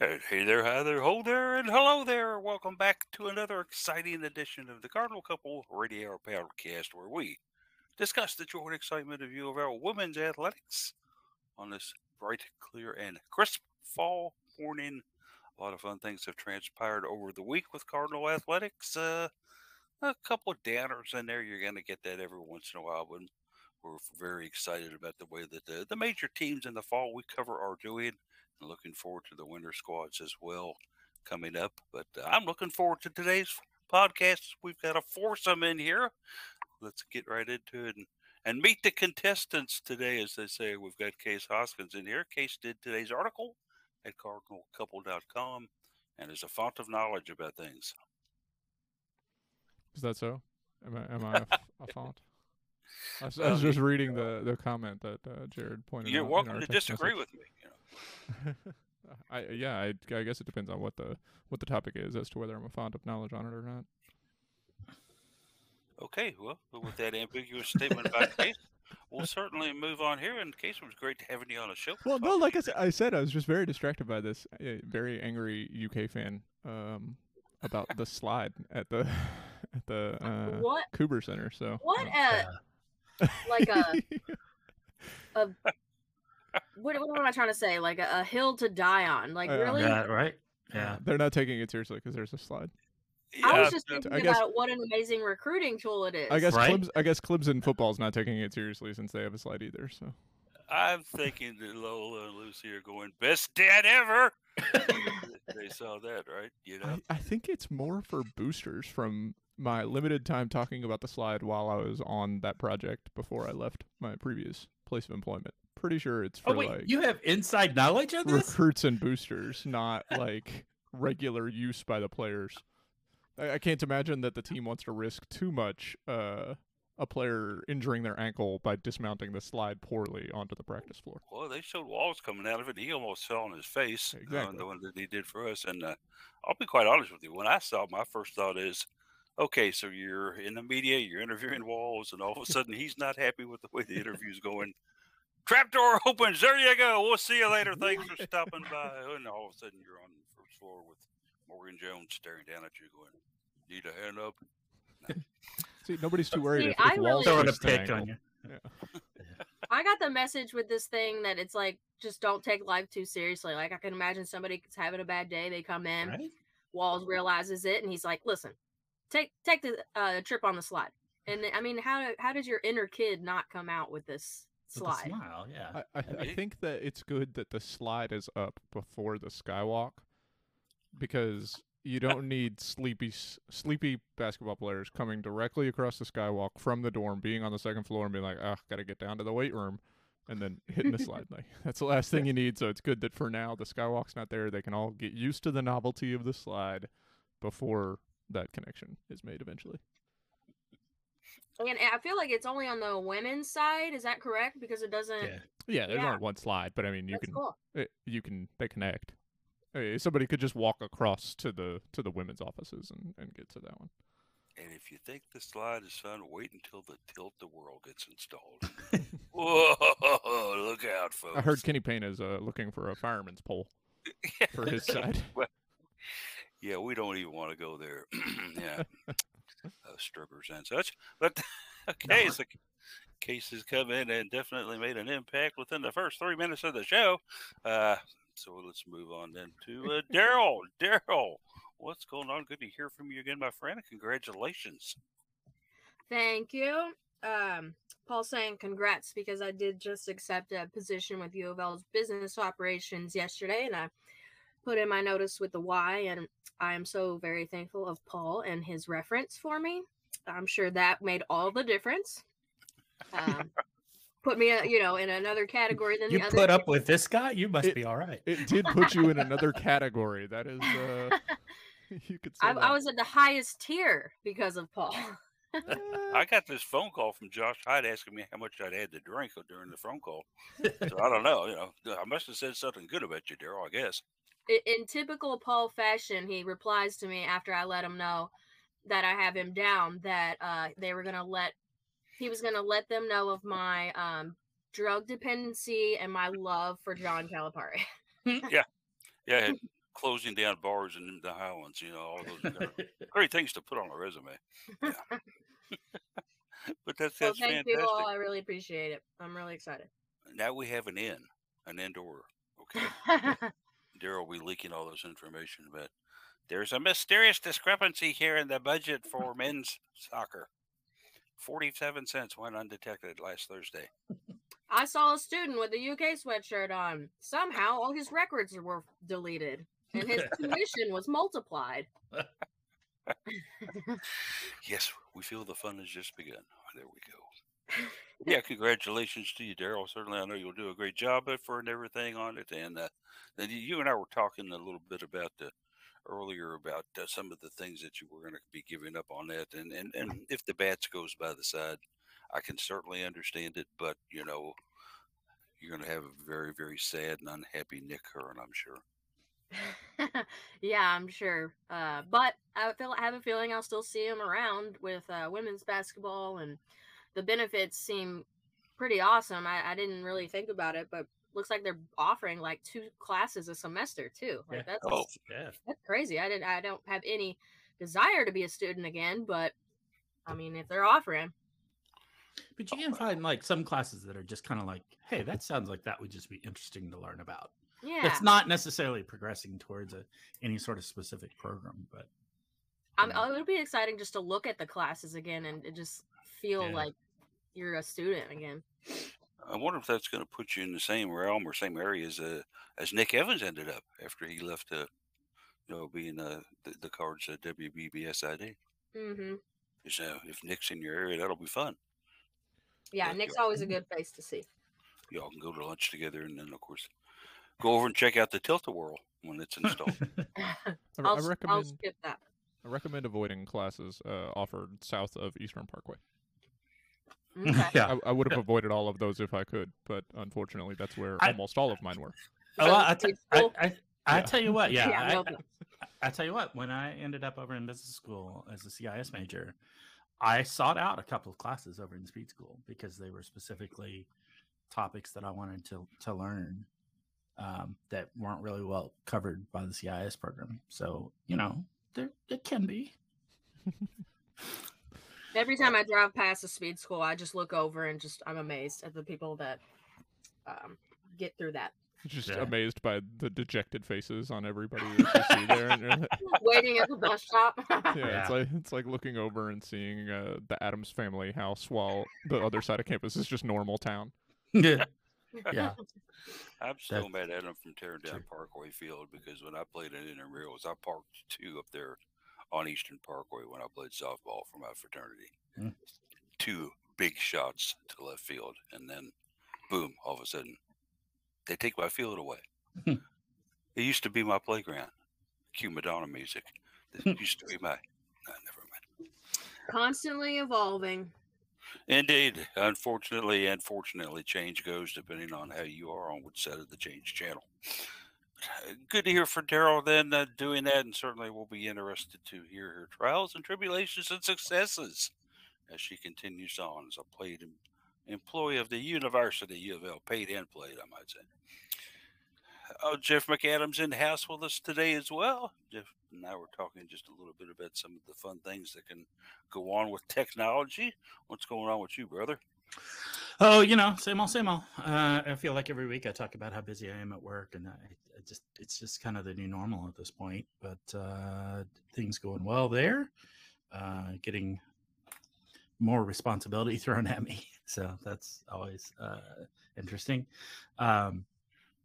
Hey, there, hi there, ho there, and hello there. Welcome back to another exciting edition of the Cardinal Couple Radio Podcast, where we discuss the joy and excitement of you of our women's athletics on this bright, clear, and crisp fall morning. A lot of fun things have transpired over the week with Cardinal athletics. Uh, a couple of downers in there. You're going to get that every once in a while, but we're very excited about the way that the, the major teams in the fall we cover are doing and looking forward to the winter squads as well coming up. But uh, I'm looking forward to today's podcast. We've got a foursome in here. Let's get right into it and, and meet the contestants today. As they say, we've got Case Hoskins in here. Case did today's article at cardinalcouple.com and is a font of knowledge about things. Is that so? Am I, am I a, a font? I was, I was, just reading the, the comment that uh, Jared pointed You're out. welcome to disagree message. with me. You know. I yeah, I, I guess it depends on what the what the topic is as to whether I'm a font of knowledge on it or not. Okay, well, with that ambiguous statement about Case, we'll certainly move on here. And Case, it was great to having you on the show. Well, no, like I said, I said, I was just very distracted by this uh, very angry UK fan um, about the slide at the at the uh, what Kueber Center. So what uh, a like a a what, what am I trying to say? Like a, a hill to die on? Like Uh, really? Yeah, right. Yeah. they're not taking it seriously because there's a slide. I was just thinking I guess- about what an amazing recruiting tool it is. I guess Right? Clemson, I guess Clemson football is not taking it seriously since they have a slide either. So I'm thinking that Lola and Lucy are going best dad ever. they saw that, right? You know, I, I think it's more for boosters from my limited time talking about the slide while I was on that project before I left my previous place of employment. Pretty sure it's for Oh wait, like you have inside knowledge of this? recruits and boosters, not like regular use by the players. I, I can't imagine that the team wants to risk too much uh, a player injuring their ankle by dismounting the slide poorly onto the practice floor. well, they showed Walz coming out of it. He almost fell on his face. uh, Exactly. the one that he did for us. And uh, I'll be quite honest with you. When I saw it, my first thought is, okay, so you're in the media, you're interviewing Walz, and all of a sudden he's not happy with the way the interview's going. Trapdoor opens. There you go. We'll see you later. Thanks for stopping by. Oh, and all of a sudden you're on the first floor with Morgan Jones staring down at you, going, "Need a hand up?" See, nobody's too worried See, if, I if really- Walz Throwing a pick on you. I got the message with this thing that it's like just don't take life too seriously. Like I can imagine somebody's having a bad day, they come in, Right? Walz realizes it, and he's like, "Listen, take take the uh, trip on the slide." And I mean, how how does your inner kid not come out with this With slide? smile, yeah. I, I, I think that it's good that the slide is up before the skywalk because you don't need sleepy sleepy basketball players coming directly across the skywalk from the dorm, being on the second floor and being like, "Ah, gotta get down to the weight room," and then hitting the slide. Like that's the last thing you need. So it's good that for now the skywalk's not there. They can all get used to the novelty of the slide before that connection is made eventually. And I feel like it's only on the women's side. Is that correct? Because it doesn't. yeah. Yeah, there's Yeah. only one slide, but I mean, you That's can cool. it, you can they connect. Uh, somebody could just walk across to the to the women's offices and, and get to that one. And if you think the slide is fun, wait until the Tilt-A-Whirl gets installed. Whoa! Look out, folks! I heard Kenny Payne is uh, looking for a fireman's pole for his side. Well, yeah, we don't even want to go there. yeah, uh, strippers and such. But okay, No. so cases come in and definitely made an impact within the first three minutes of the show. Uh, so let's move on then to uh, Daryl. Daryl, what's going on? Good to hear from you again, my friend. Congratulations. Thank you. Um, Paul saying congrats because I did just accept a position with U of L's business operations yesterday, and I put in my notice with the Y, and I am so very thankful of Paul and his reference for me. I'm sure that made all the difference. Um, put me, uh, you know, in another category than You the other. put up with this guy? You must It- be all right. It did put you in another category. That is, uh, you could say I. I was at the highest tier because of Paul. I got this phone call from Josh Hyde asking me how much I'd had to drink during the phone call. So I don't know. You know, I must have said something good about you, Daryl. I guess. I- in typical Paul fashion, he replies to me after I let him know that I have him down that uh, they were gonna let he was gonna let them know of my um, drug dependency and my love for John Calipari. Yeah. Yeah, closing down bars in the Highlands. You know, all those great things to put on a resume. Yeah. but that's Well, that's thank fantastic. you all. I really appreciate it. I'm really excited. Now we have an in, an indoor. Okay, Daryl will be leaking all this information, but there's a mysterious discrepancy here in the budget for men's soccer. Forty-seven cents went undetected last Thursday. I saw a student with a UK sweatshirt on. Somehow, all his records were deleted, and his tuition was multiplied. Yes, we feel the fun has just begun. There we go. yeah, congratulations to you, Daryl. Certainly, I know you'll do a great job for and everything on it. And uh, then you and I were talking a little bit about the earlier about uh, some of the things that you were going to be giving up on that. And, and and if the bats goes by the side, I can certainly understand it. But you know, you're going to have a very very sad and unhappy Nick Hearn, I'm sure. yeah, I'm sure. Uh, but I feel I have a feeling I'll still see him around with uh, women's basketball, and the benefits seem pretty awesome. I, I didn't really think about it, but looks like they're offering like two classes a semester too. Like Yeah. that's Oh, yeah. that's crazy. I didn't. I don't have any desire to be a student again, but I mean, if they're offering, But you can find like some classes that are just kind of like, hey, that sounds like that would just be interesting to learn about. yeah, It's not necessarily progressing towards a, any sort of specific program, but I'm, it would be exciting just to look at the classes again and just feel Yeah. like you're a student again. I wonder if that's going to put you in the same realm or same area as uh, as Nick Evans ended up after he left, uh, you know, being uh, the, the cards at WBBSID. hmm Because uh, if Nick's in your area, that'll be fun. Yeah, Like, Nick's always a good face to see. Y'all can go to lunch together, and then of course go over and check out the Tilt-A-Whirl when it's installed. I, I'll, I s- I'll recommend skip that. I recommend avoiding classes uh, offered south of Eastern Parkway. Okay. yeah. I, I would have avoided all of those if I could, but unfortunately, that's where I- almost all of mine were. Oh, So I, it's t- grade I, school? I, I Yeah. tell you what, yeah, Yeah, I, I, I tell you what, when I ended up over in business school as a CIS major, I sought out a couple of classes over in speed school because they were specifically topics that I wanted to to learn um, that weren't really well covered by the CIS program. So you know, there it can be. Every time I drive past a speed school, I just look over and just I'm amazed at the people that um, get through that. Just Yeah. amazed by the dejected faces on everybody you see there. And you're like- Waiting at the bus stop. yeah, Yeah. it's like it's like looking over and seeing uh, the Addams family house while the other side of campus is just normal town. yeah, yeah. I'm still That- mad at him from tearing down True. Parkway Field because when I played at Intramurals, I parked two up there on Eastern Parkway when I played softball for my fraternity. Mm. Two big shots to left field, and then boom, all of a sudden, they take my field away. Hmm. it used to be my playground. Cue Madonna music. This used to be my. No, never mind. Constantly evolving. Indeed. Unfortunately, and fortunately, change goes depending on how you are on which side of the change channel. Uh, Good to hear from Daryl then uh, doing that, and certainly we'll be interested to hear her trials and tribulations and successes as she continues on as a paid em- employee of the University U of L, paid and played, I might say. Oh, Jeff McAdams in house with us today as well. Jeff and I were talking just a little bit about some of the fun things that can go on with technology. What's going on with you, brother? Oh, you know, same old, same old. Uh, I feel like every week I talk about how busy I am at work, and I, I just it's just kind of the new normal at this point. But uh, things going well there. Uh, getting more responsibility thrown at me, so that's always uh, interesting. Um,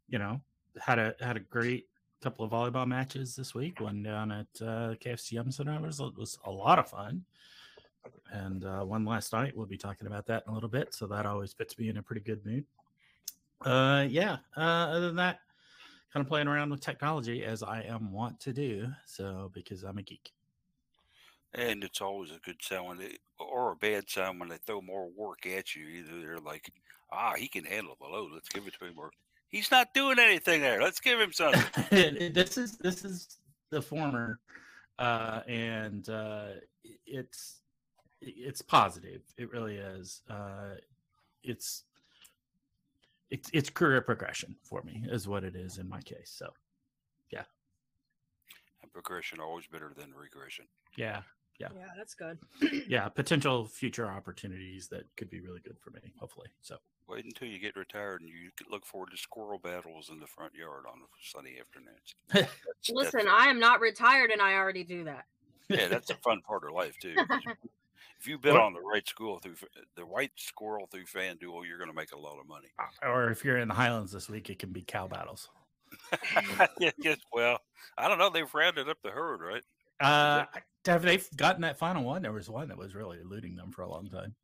you know, had a had a great couple of volleyball matches this week. One down at uh, KFC Yum Center was was a lot of fun and uh, one last night. We'll be talking about that in a little bit. So that always puts me in a pretty good mood. Uh, yeah. Uh, other than that, kind of playing around with technology as I am wont to do. So because I'm a geek. And it's always a good sign when they, or a bad sign when they throw more work at you. Either they're like, ah, he can handle the load. Let's give it to him. Or he's not doing anything there. Let's give him something. this is this is the former, uh, and uh, it's it's positive. It really is. Uh, it's it's it's career progression for me is what it is in my case. So yeah. And progression always better than regression. Yeah, Yeah, yeah. that's good. yeah. Potential future opportunities that could be really good for me. Hopefully, so. Wait until you get retired and you could look forward to squirrel battles in the front yard on sunny afternoons. That's- Listen, that's- I am not retired and I already do that. yeah, that's a fun part of life too. 'Cause you- If you've been What- on the right school through Fa- the white squirrel through FanDuel, you're going to make a lot of money. or if you're in the Highlands this week, it can be cow battles. yeah, yes, well, I don't know. They've rounded up the herd, right? Uh, have they gotten that final one? There was one that was really eluding them for a long time.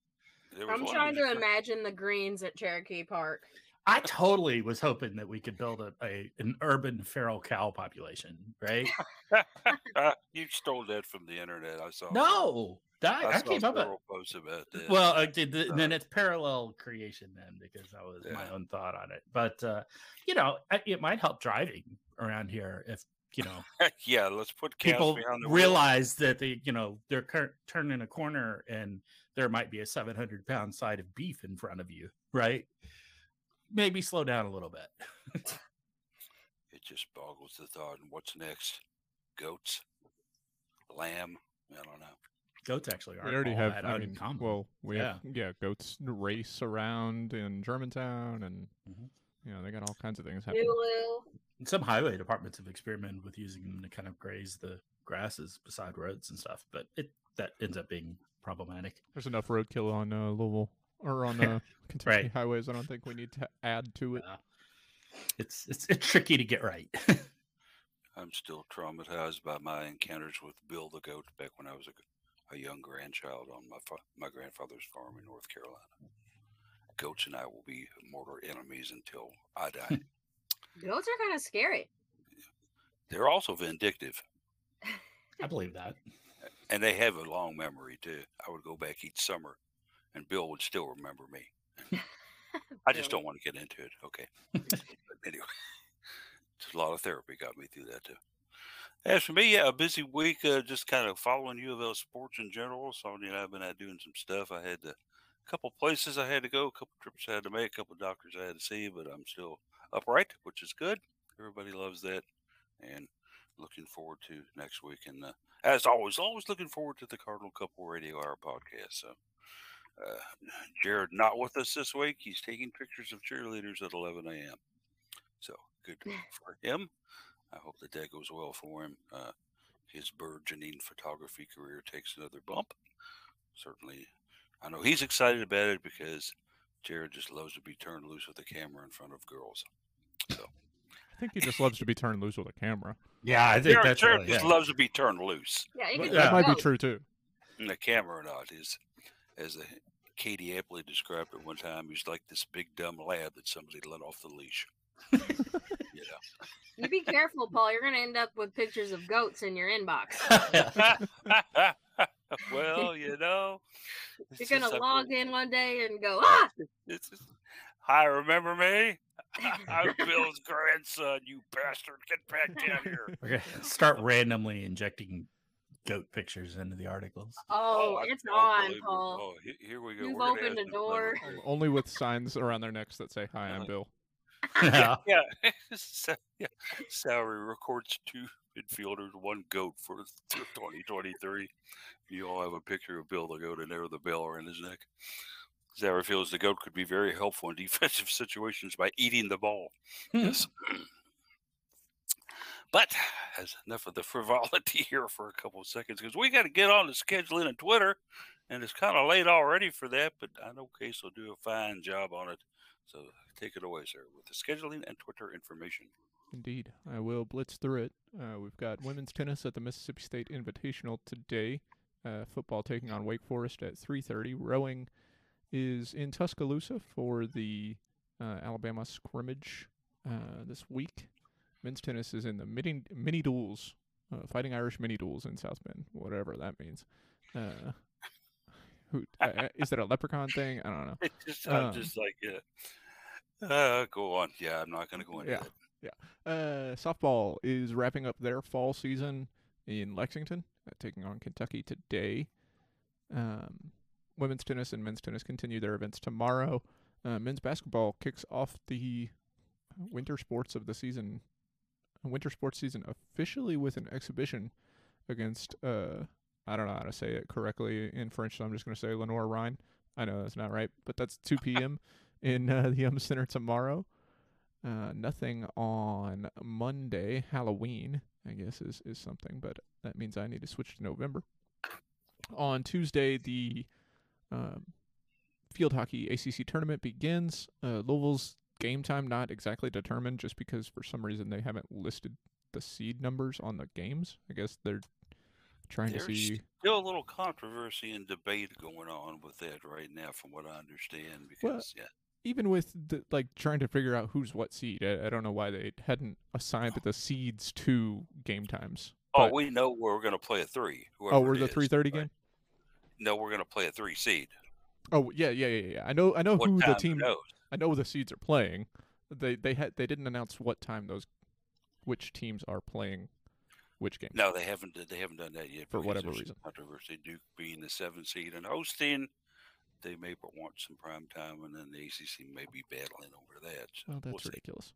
I'm trying to imagine the greens at Cherokee Park. I totally was hoping that we could build a, a an urban feral cow population, right? you stole that from the internet. I saw. No, that, I, came up. with- several about that. Well, I did, the- then it's parallel creation then because that was my own thought on it. But uh, you know, it might help driving around here if you know yeah, let's put people behind the wheel. realize that they, you know, they're cur- turning a corner and there might be a 700 pound side of beef in front of you, right? Maybe slow down a little bit. It just boggles the thought. And what's next? Goats, lamb. I don't know. Goats actually are. We already all have. that I mean, in common. well, we Yeah. have yeah goats race around in Germantown, and Mhm. you know they got all kinds of things happening. And some highway departments have experimented with using them to kind of graze the grasses beside roads and stuff, but it that ends up being problematic. There's enough roadkill on uh, Louisville or on uh, Kentucky Right. highways. I don't think we need to add to it. Uh, it's, it's it's tricky to get right. I'm still traumatized by my encounters with Bill the goat back when I was a, a young grandchild on my fa- my grandfather's farm in North Carolina. Goats and I will be mortal enemies until I die. Goats are kind of scary. They're also vindictive, I believe that. and they have a long memory too. I would go back each summer, and Bill would still remember me. I just don't want to get into it. Okay. But anyway, just a lot of therapy got me through that too. As for me, yeah, a busy week, uh, just kind of following U of L sports in general. Sonia and I have been out doing some stuff. I had to, a couple places I had to go, a couple trips I had to make, a couple doctors I had to see, but I'm still upright, which is good. Everybody loves that, and looking forward to next week. And uh, as always, always looking forward to the Cardinal Couple Radio Hour podcast. So. Uh, Jared not with us this week. He's taking pictures of cheerleaders at 11 a.m. So good for him. I hope the day goes well for him. Uh, his burgeoning photography career takes another bump. Certainly, I know he's excited about it because Jared just loves to be turned loose with a camera in front of girls. So I think he just loves to be turned loose with a camera. Yeah, I think Jared, that's Jared really, just yeah. loves to be turned loose. Yeah, you can yeah. That might be true too. And the camera or not is, as the Katie Apley described it one time, he's like this big dumb lad that somebody let off the leash. You know. You be careful, Paul. You're gonna end up with pictures of goats in your inbox. well, you know, You're gonna log something- in one day and go, ah! It's just, Hi, remember me? I'm Bill's grandson. You bastard! Get back down here. We're start randomly injecting goat pictures into the articles. Oh, I it's on. Paul. Oh, here we go. You've We're gonna opened ask a door. Only with signs around their necks that say "Hi, I'm Uh, Bill." yeah. Yeah, Sa- yeah. Salary records two midfielders, one goat for 2023. You all have a picture of Bill the goat and there with the bell around his neck. Zara feels the goat could be very helpful in defensive situations by eating the ball. Hmm. Yes. But has enough of the frivolity here for a couple of seconds because we got to get on to scheduling and Twitter, and it's kind of late already for that. But I know Case will do a fine job on it. So take it away, sir, with the scheduling and Twitter information. Indeed, I will blitz through it. Uh, we've got women's tennis at the Mississippi State Invitational today. Uh, football taking on Wake Forest at 3:30. Rowing is in Tuscaloosa for the uh, Alabama scrimmage uh, this week. Men's tennis is in the mini mini duels, uh, Fighting Irish mini duels in South Bend, whatever that means. Who uh, is that a leprechaun thing? I don't know. It just, I'm Um, just like, uh, uh, go on. Yeah, I'm not going to go into Yeah. that. Uh, softball is wrapping up their fall season in Lexington, uh, taking on Kentucky today. Um, women's tennis and men's tennis continue their events tomorrow. Uh, men's basketball kicks off the winter sports of the season winter sports season officially with an exhibition against uh I don't know how to say it correctly in French, so I'm just going to say Lenoir-Rhyne. I know that's not right, but that's 2 p.m. in uh, the Yum Center tomorrow. Uh, nothing on Monday, Halloween, I guess is is something, but that means I need to switch to November. On Tuesday, the um, field hockey ACC tournament begins. Uh, Louisville's game time not exactly determined, just because for some reason they haven't listed the seed numbers on the games. I guess they're trying There's to see. still a little controversy and debate going on with that right now, from what I understand. Well, Because yeah, Even with the, like trying to figure out who's what seed, I, I don't know why they hadn't assigned the seeds to game times. oh, but- we know we're going to play a three. oh, we're the three thirty right? game. No, we're going to play a three seed. Oh yeah, yeah, yeah, yeah. I know, I know What who the team. knows? I know the seeds are playing. They they had they didn't announce what time those, which teams are playing, which game. No, they haven't. They haven't done that yet For whatever reason. Controversy. Duke being the seventh seed and hosting, they may want some prime time, and then the ACC may be battling over that. So Well, we'll that's ridiculous.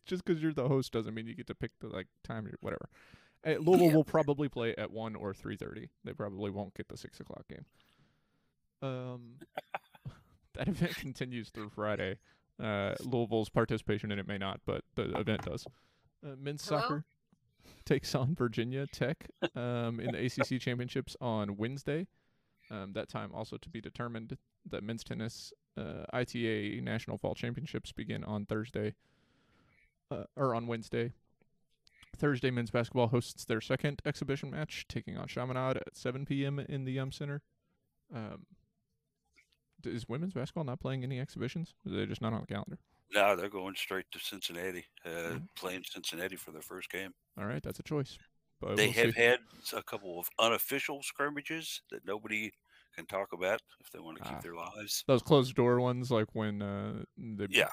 Just because you're the host doesn't mean you get to pick the like time or whatever. Uh, Louisville Yeah. will probably play at one or three thirty. They probably won't get the six o'clock game. Um, that event continues through Friday. Uh, Louisville's participation in it may not, but the event does. Uh, men's Hello? soccer takes on Virginia Tech um, in the ACC championships on Wednesday. Um, that time also to be determined. The men's tennis uh, ITA National Fall Championships begin on Thursday uh, or on Wednesday. Thursday, men's basketball hosts their second exhibition match, taking on Chaminade at 7 p.m. in the Yum Center. Um, is women's basketball not playing any exhibitions? Or are they just not on the calendar? No, they're going straight to Cincinnati, uh, Mhm. playing Cincinnati for their first game. All right, that's a choice. But they we'll have see. had a couple of unofficial scrimmages that nobody can talk about if they want to keep Ah. their lives. those closed door ones, like when uh, they Yeah,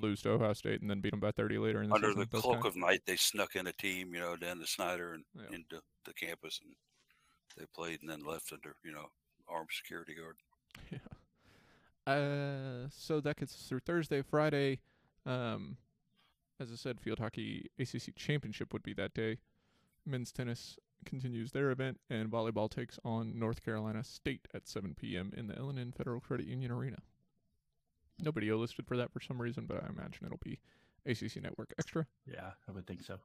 lose to Ohio State and then beat them by 30 later in the under season. the cloak of night, they snuck in a team, you know, down to Snyder and Yeah. into the campus, and they played and then left under, you know, armed security guard. Uh, so that gets us through Thursday, Friday. Um, as I said, field hockey ACC championship would be that day. Men's tennis continues their event, and volleyball takes on North Carolina State at 7 p.m. in the L&N Federal Credit Union Arena. No video listed for that for some reason, but I imagine it'll be ACC Network Extra. Yeah, I would think so.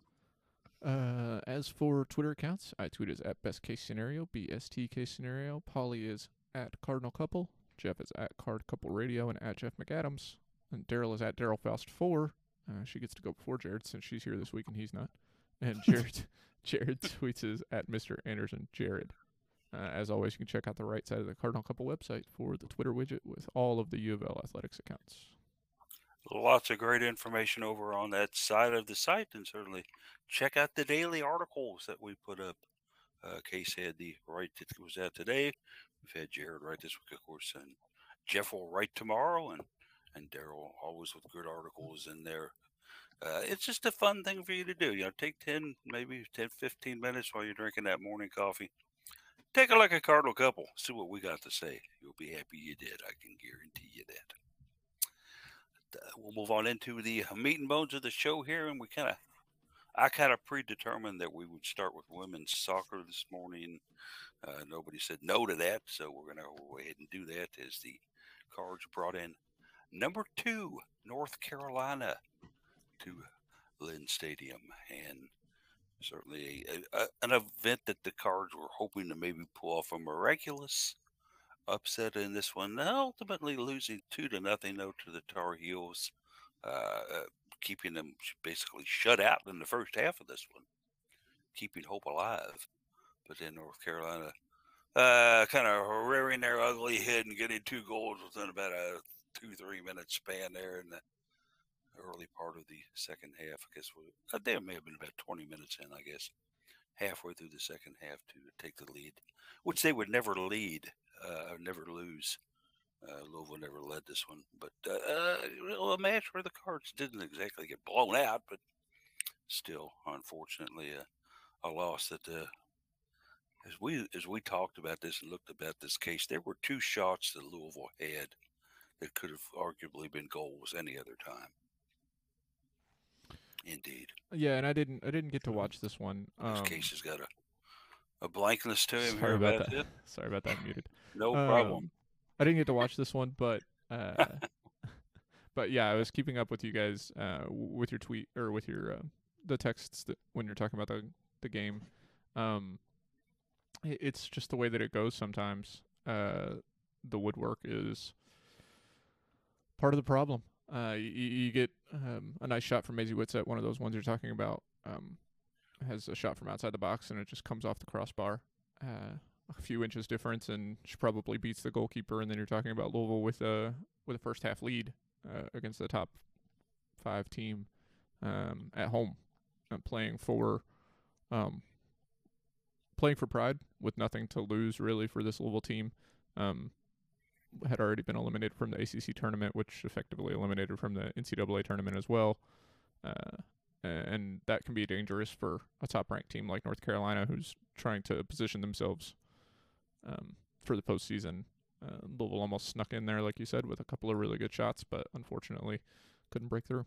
Uh, as for Twitter accounts, I tweet is at best case scenario, BST case scenario. Polly is at Cardinal Couple. Jeff is at Card Couple Radio and at Jeff McAdams. And Daryl is at Daryl Faust four. Uh, she gets to go before Jared since she's here this week and he's not. And Jared Jared tweets is at Mr. Anderson Jared. Uh, as always, you can check out the right side of the Cardinal Couple website for the Twitter widget with all of the U of L athletics accounts. Lots of great information over on that side of the site, and certainly check out the daily articles that we put up. Uh, Case had the right that was out today. We've had Jared write this week, of course, and Jeff will write tomorrow, and and Daryl always with good articles in there. Uh, it's just a fun thing for you to do. You know, take 10, maybe 10, 15 minutes while you're drinking that morning coffee. Take a look at Cardinal Couple. See what we got to say. You'll be happy you did. I can guarantee you that uh, we'll move on into the meat and bones of the show here, and we kind of, I kind of predetermined that we would start with women's soccer this morning. Uh, nobody said no to that, so we're gonna go ahead and do that. As the Cards brought in number two, North Carolina, to Lynn Stadium, and certainly a, a, an event that the Cards were hoping to maybe pull off a miraculous upset in this one, ultimately losing two to nothing though to the Tar Heels, uh, uh, keeping them basically shut out in the first half of this one, keeping hope alive. But then North Carolina, uh, kind of rearing their ugly head and getting two goals within about a two three minute span there in the early part of the second half. I guess we, uh, they may have been about twenty minutes in. I guess halfway through the second half to take the lead, which they would never lead, uh, never lose. Uh, Louisville never led this one, but uh, uh, a match where the Cards didn't exactly get blown out, but still, unfortunately, a, a loss that uh, as we as we talked about this and looked about this case, there were two shots that Louisville had that could have arguably been goals any other time. Indeed. Yeah, and I didn't I didn't get to watch this one. This Um, Case has got a a blankness to him. sorry about about that. it. Sorry about that. Muted. No problem. I didn't get to watch this one, but uh, but yeah, I was keeping up with you guys uh, with your tweet or with your uh, the texts that when you're talking about the the game. Um, it's just the way that it goes sometimes. Uh, the woodwork is part of the problem. Uh, you, you get um, a nice shot from Maisie Whitsett, one of those ones you're talking about. Um, has a shot from outside the box and it just comes off the crossbar. Uh, a few inches difference, and she probably beats the goalkeeper. And then you're talking about Louisville with a with a first half lead uh, against the top five team um, at home, uh, playing for um, playing for pride with nothing to lose really for this Louisville team. Um, had already been eliminated from the ACC tournament, which effectively eliminated from the NCAA tournament as well. Uh, and that can be dangerous for a top ranked team like North Carolina, who's trying to position themselves um, for the postseason. Uh, Louisville almost snuck in there, like you said, with a couple of really good shots, but unfortunately couldn't break through.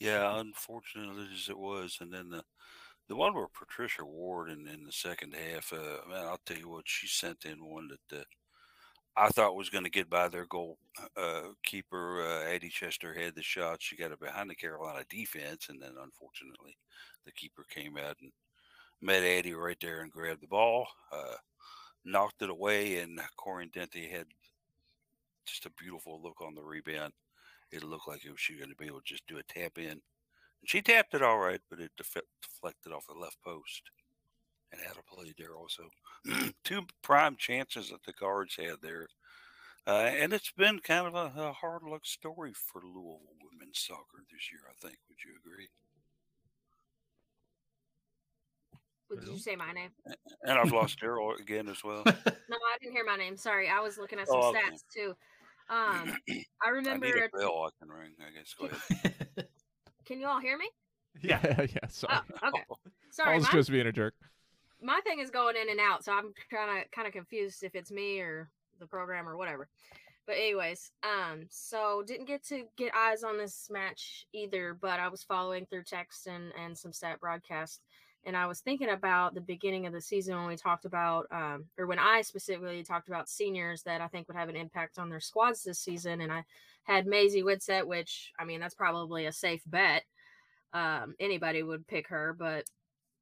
Yeah, unfortunately as it was, and then the the one where Patricia Ward in, in the second half, uh, man, I'll tell you what, she sent in one that uh, I thought was going to get by their goal uh, keeper. Uh, Addie Chester had the shot. She got it behind the Carolina defense, and then unfortunately, the keeper came out and met Addie right there and grabbed the ball, uh, knocked it away, and Corin Dente had just a beautiful look on the rebound. It looked like it was she going to be able to just do a tap in. And she tapped it all right, but it def- deflected off the left post and had a play there also. Two prime chances that the Cards had there. Uh, and it's been kind of a, a hard luck story for Louisville women's soccer this year, I think. Would you agree? What, Did you say my name? And I've lost Daryl again as well. No, I didn't hear my name. Sorry, I was looking at some Oh, okay. stats too. Um, I I remember. need a bell I can ring, I guess. Go ahead. Can you all hear me? Yeah, yeah. Sorry, Oh, okay. Sorry, I was my, just being a jerk. my thing is going in and out, so I'm kind of kind of confused if it's me or the program or whatever. But anyways, um, so didn't get to get eyes on this match either, but I was following through text and and some stat broadcast, and I was thinking about the beginning of the season when we talked about, um, or when I specifically talked about seniors that I think would have an impact on their squads this season, and I had Maisie Whitsett, which I mean that's probably a safe bet. Um, anybody would pick her, but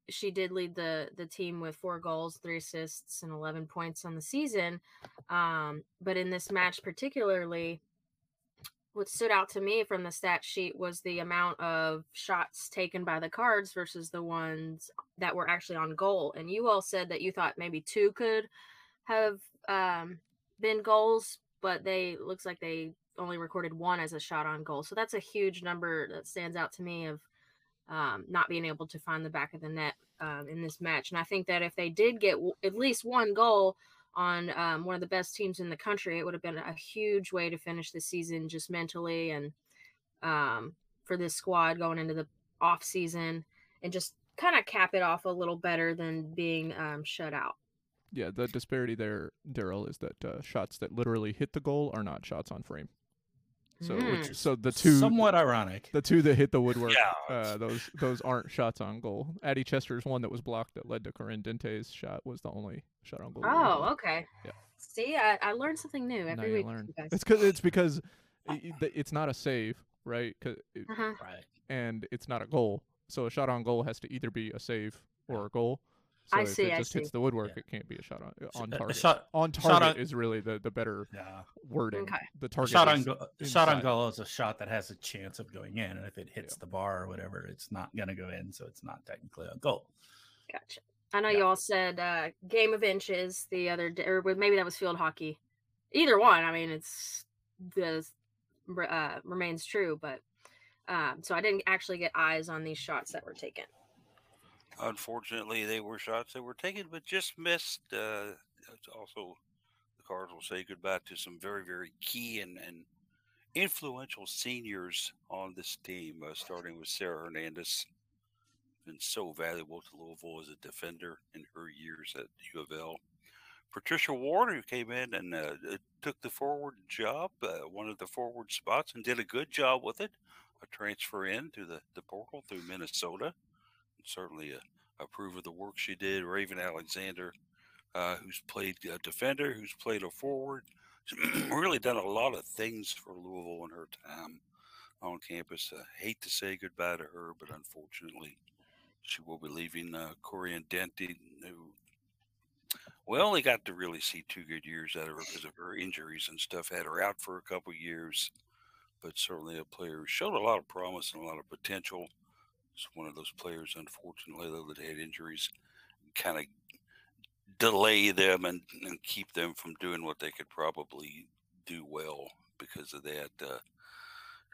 she did lead the the team with four goals, three assists, and eleven points on the season. Um, but in this match particularly, what stood out to me from the stat sheet was the amount of shots taken by the cards versus the ones that were actually on goal. And you all said that you thought maybe two could have um, been goals, but they looks like they only recorded one as a shot on goal. So that's a huge number that stands out to me of um, not being able to find the back of the net um, in this match. And I think that if they did get w- at least one goal on um, one of the best teams in the country, it would have been a huge way to finish the season just mentally and um, for this squad going into the off season and just kind of cap it off a little better than being um, shut out. Yeah, the disparity there, Daryl, is that uh, shots that literally hit the goal are not shots on frame. So, Mm. which, so the two, somewhat ironic. the two that hit the woodwork, Yeah, uh, those those aren't shots on goal. Addie Chester's one that was blocked that led to Corinne Dente's shot was the only shot on goal. Oh, okay. Yeah. See, I, I learned something new every you week. learn. you. It's because it's because i- i- it's not a save, right? 'Cause it- Uh-huh. Right. and it's not a goal. So a shot on goal has to either be a save or a goal. So I if see, it I just hits the woodwork, Yeah. it can't be a shot on on a- a target. shot- on shot target on- is really the, the better Yeah. wording. Okay. The target shot on is go- shot on goal is a shot that has a chance of going in, and if it hits Yeah. the bar or whatever, it's not going to go in, so it's not technically a goal. Gotcha. I know Yeah. you all said uh, game of inches the other day, or maybe that was field hockey. Either one. I mean, it's the uh, remains true, but um, so I didn't actually get eyes on these shots that were taken. Unfortunately, they were shots that were taken, but just missed. Uh, also, the Cards will say goodbye to some very, very key and, and influential seniors on this team, uh, starting with Sarah Hernandez. Been so valuable to Louisville as a defender in her years at U of L. Patricia Ward, who came in and uh, uh, took the forward job, uh, one of the forward spots, and did a good job with it. a transfer in to the, the portal through Minnesota. Certainly uh, approve of the work she did. Raven Alexander, uh, who's played a defender, who's played a forward, really done a lot of things for Louisville in her time on campus. I hate to say goodbye to her, but unfortunately, she will be leaving uh, Corian Denty, who we only got to really see two good years out of her because of her injuries and stuff. Had her out for a couple years, but certainly a player who showed a lot of promise and a lot of potential. It's one of those players, unfortunately, though, that had injuries kind of delay them and, and keep them from doing what they could probably do well because of that. Uh,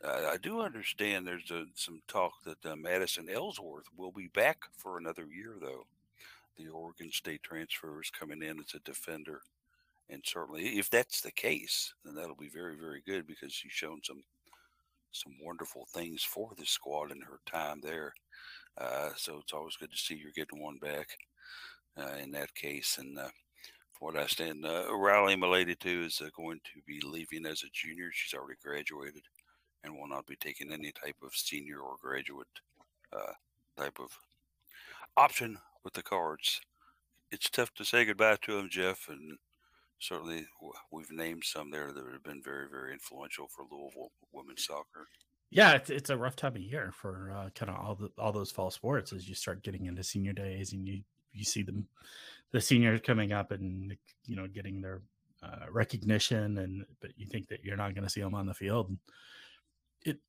I do understand there's a, some talk that uh, Madison Ellsworth will be back for another year, though. The Oregon State transfer is coming in as a defender. And certainly, if that's the case, then that'll be very, very good because he's shown some some wonderful things for the squad in her time there. Uh, so it's always good to see you're getting one back uh, in that case. And uh, what I understand, uh, Riley Milady too is uh, going to be leaving as a junior. She's already graduated and will not be taking any type of senior or graduate uh, type of option with the cards. It's tough to say goodbye to them, Jeff, and certainly we've named some there that have been very, very influential for Louisville women's soccer. Yeah, it's, it's a rough time of year for uh, kind of all the all those fall sports as you start getting into senior days and you you see them the seniors coming up and you know getting their uh, recognition and but you think that you're not going to see them on the field it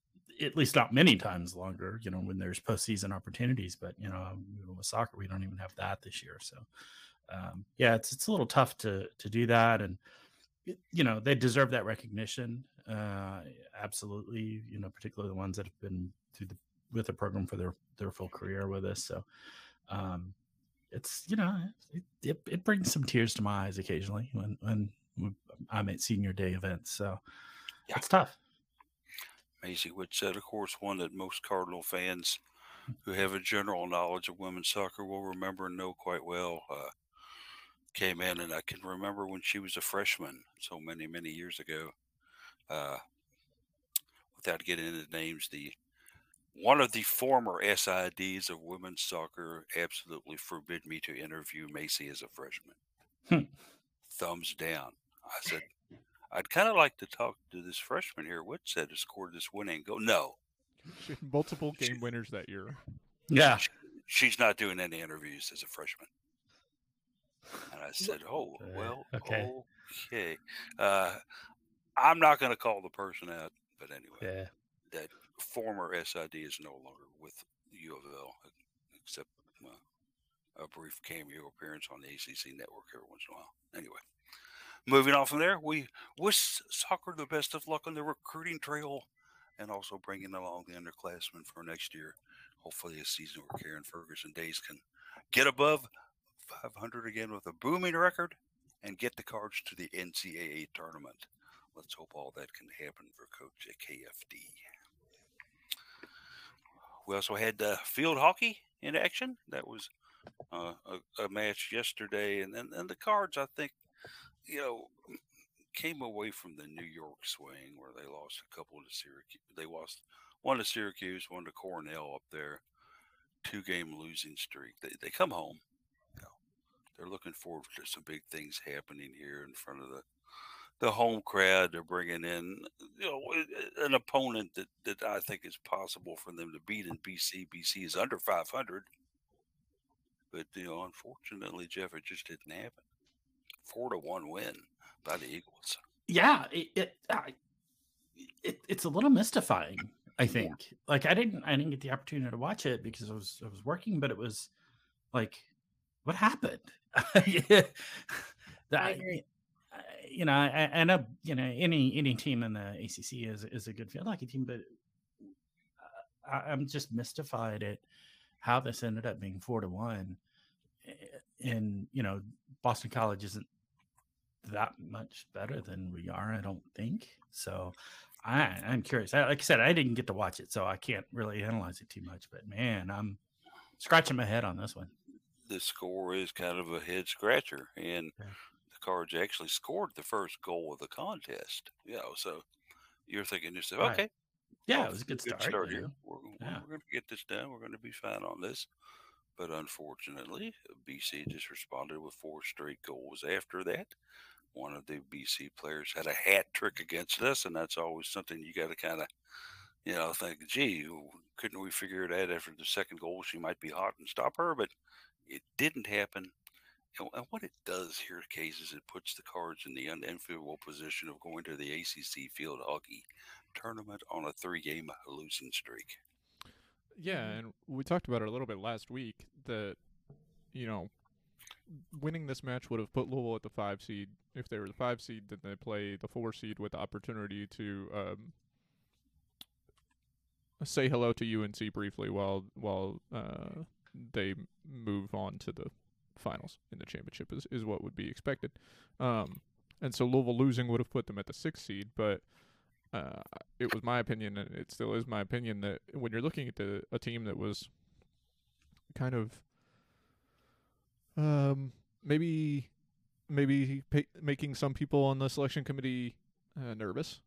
at least not many times longer you know when there's postseason opportunities but you know with soccer we don't even have that this year so um, yeah it's it's a little tough to to do that and you know they deserve that recognition uh, absolutely you know particularly the ones that have been through the with the program for their their full career with us so um, it's you know it, it, it, brings some tears to my eyes occasionally when when I'm at senior day events. So yeah. it's tough. Maisie Whitsett, of course, one that most Cardinal fans who have a general knowledge of women's soccer will remember and know quite well. Uh, came in, and I can remember when she was a freshman, so many many years ago. Uh, without getting into names, the one of the former SIDs of women's soccer absolutely forbid me to interview Maisie as a freshman. Hmm. Thumbs down. I said, I'd kind of like to talk to this freshman here. What said to score this winning goal? No. Multiple game she, winners that year. Yeah. She, she's not doing any interviews as a freshman. And I said, Oh, well, okay. okay. Uh, I'm not going to call the person out, but anyway, yeah. that former SID is no longer with U of L, except uh, a brief cameo appearance on the ACC network every once in a while. Anyway, moving on from there, we wish soccer the best of luck on the recruiting trail and also bringing along the underclassmen for next year. Hopefully, a season where Karen Ferguson-Dayes can get above 500 again with a booming record and get the cards to the NCAA tournament. Let's hope all that can happen for Coach at KFD. We also had uh, field hockey in action. That was uh, a, a, match yesterday, and then and the Cards. I think you know came away from the New York swing where they lost a couple to Syracuse. They lost one to Syracuse, one to Cornell up there. Two game losing streak. They they come home. They're looking forward to some big things happening here in front of the the home crowd they're bringing in, you know, an opponent that, that I think is possible for them to beat in BC. BC is under 500, but you know, unfortunately, Jeff, it just didn't happen. Four to one win by the Eagles. Yeah, it, it, ah, it it's a little mystifying. I think. Yeah. Like I didn't I didn't get the opportunity to watch it because I was I was working, but it was like, what happened? I agree you know, I, I, know you know any any team in the ACC is is a good field hockey team, but uh, I, I'm just mystified at how this ended up being four to one. And you know, Boston College isn't that much better than we are. I don't think so. I, I'm curious. I, like I said, I didn't get to watch it, so I can't really analyze it too much. But man, I'm scratching my head on this one. The score is kind of a head scratcher, and yeah. Cards actually scored the first goal of the contest. You know, so you're thinking yourself, right. okay, Yeah, it was a to good start. start here. We're, Yeah. we're going to get this done. We're going to be fine on this. But unfortunately, BC just responded with four straight goals after that. One of the BC players had a hat trick against us, and that's always something you got to kind of, you know, think, gee, couldn't we figure it out after the second goal? She might be hot and stop her, but it didn't happen. And, what it does here, Case, is it puts the cards in the unenviable position of going to the ACC field hockey tournament on a three-game losing streak. Yeah, and we talked about it a little bit last week that you know winning this match would have put Louisville at the five seed. If they were the five seed, then they play the four seed with the opportunity to um, say hello to UNC briefly while while uh, they move on to the finals in the championship is, is what would be expected. Um, and so Louisville losing would have put them at the sixth seed, but uh, it was my opinion, and it still is my opinion, that when you're looking at the, a team that was kind of um, maybe maybe pa- making some people on the selection committee uh, nervous,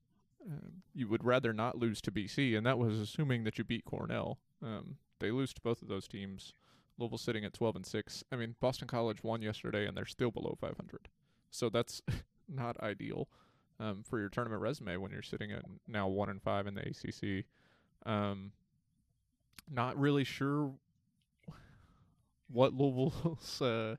um, you would rather not lose to BC, and that was assuming that you beat Cornell. Um, they lose to both of those teams. Louisville sitting at 12 and 6. I mean, Boston College won yesterday, and they're still below 500. So that's not ideal um, for your tournament resume when you're sitting at now 1 and 5 in the ACC. Um, not really sure what Louisville's. Uh,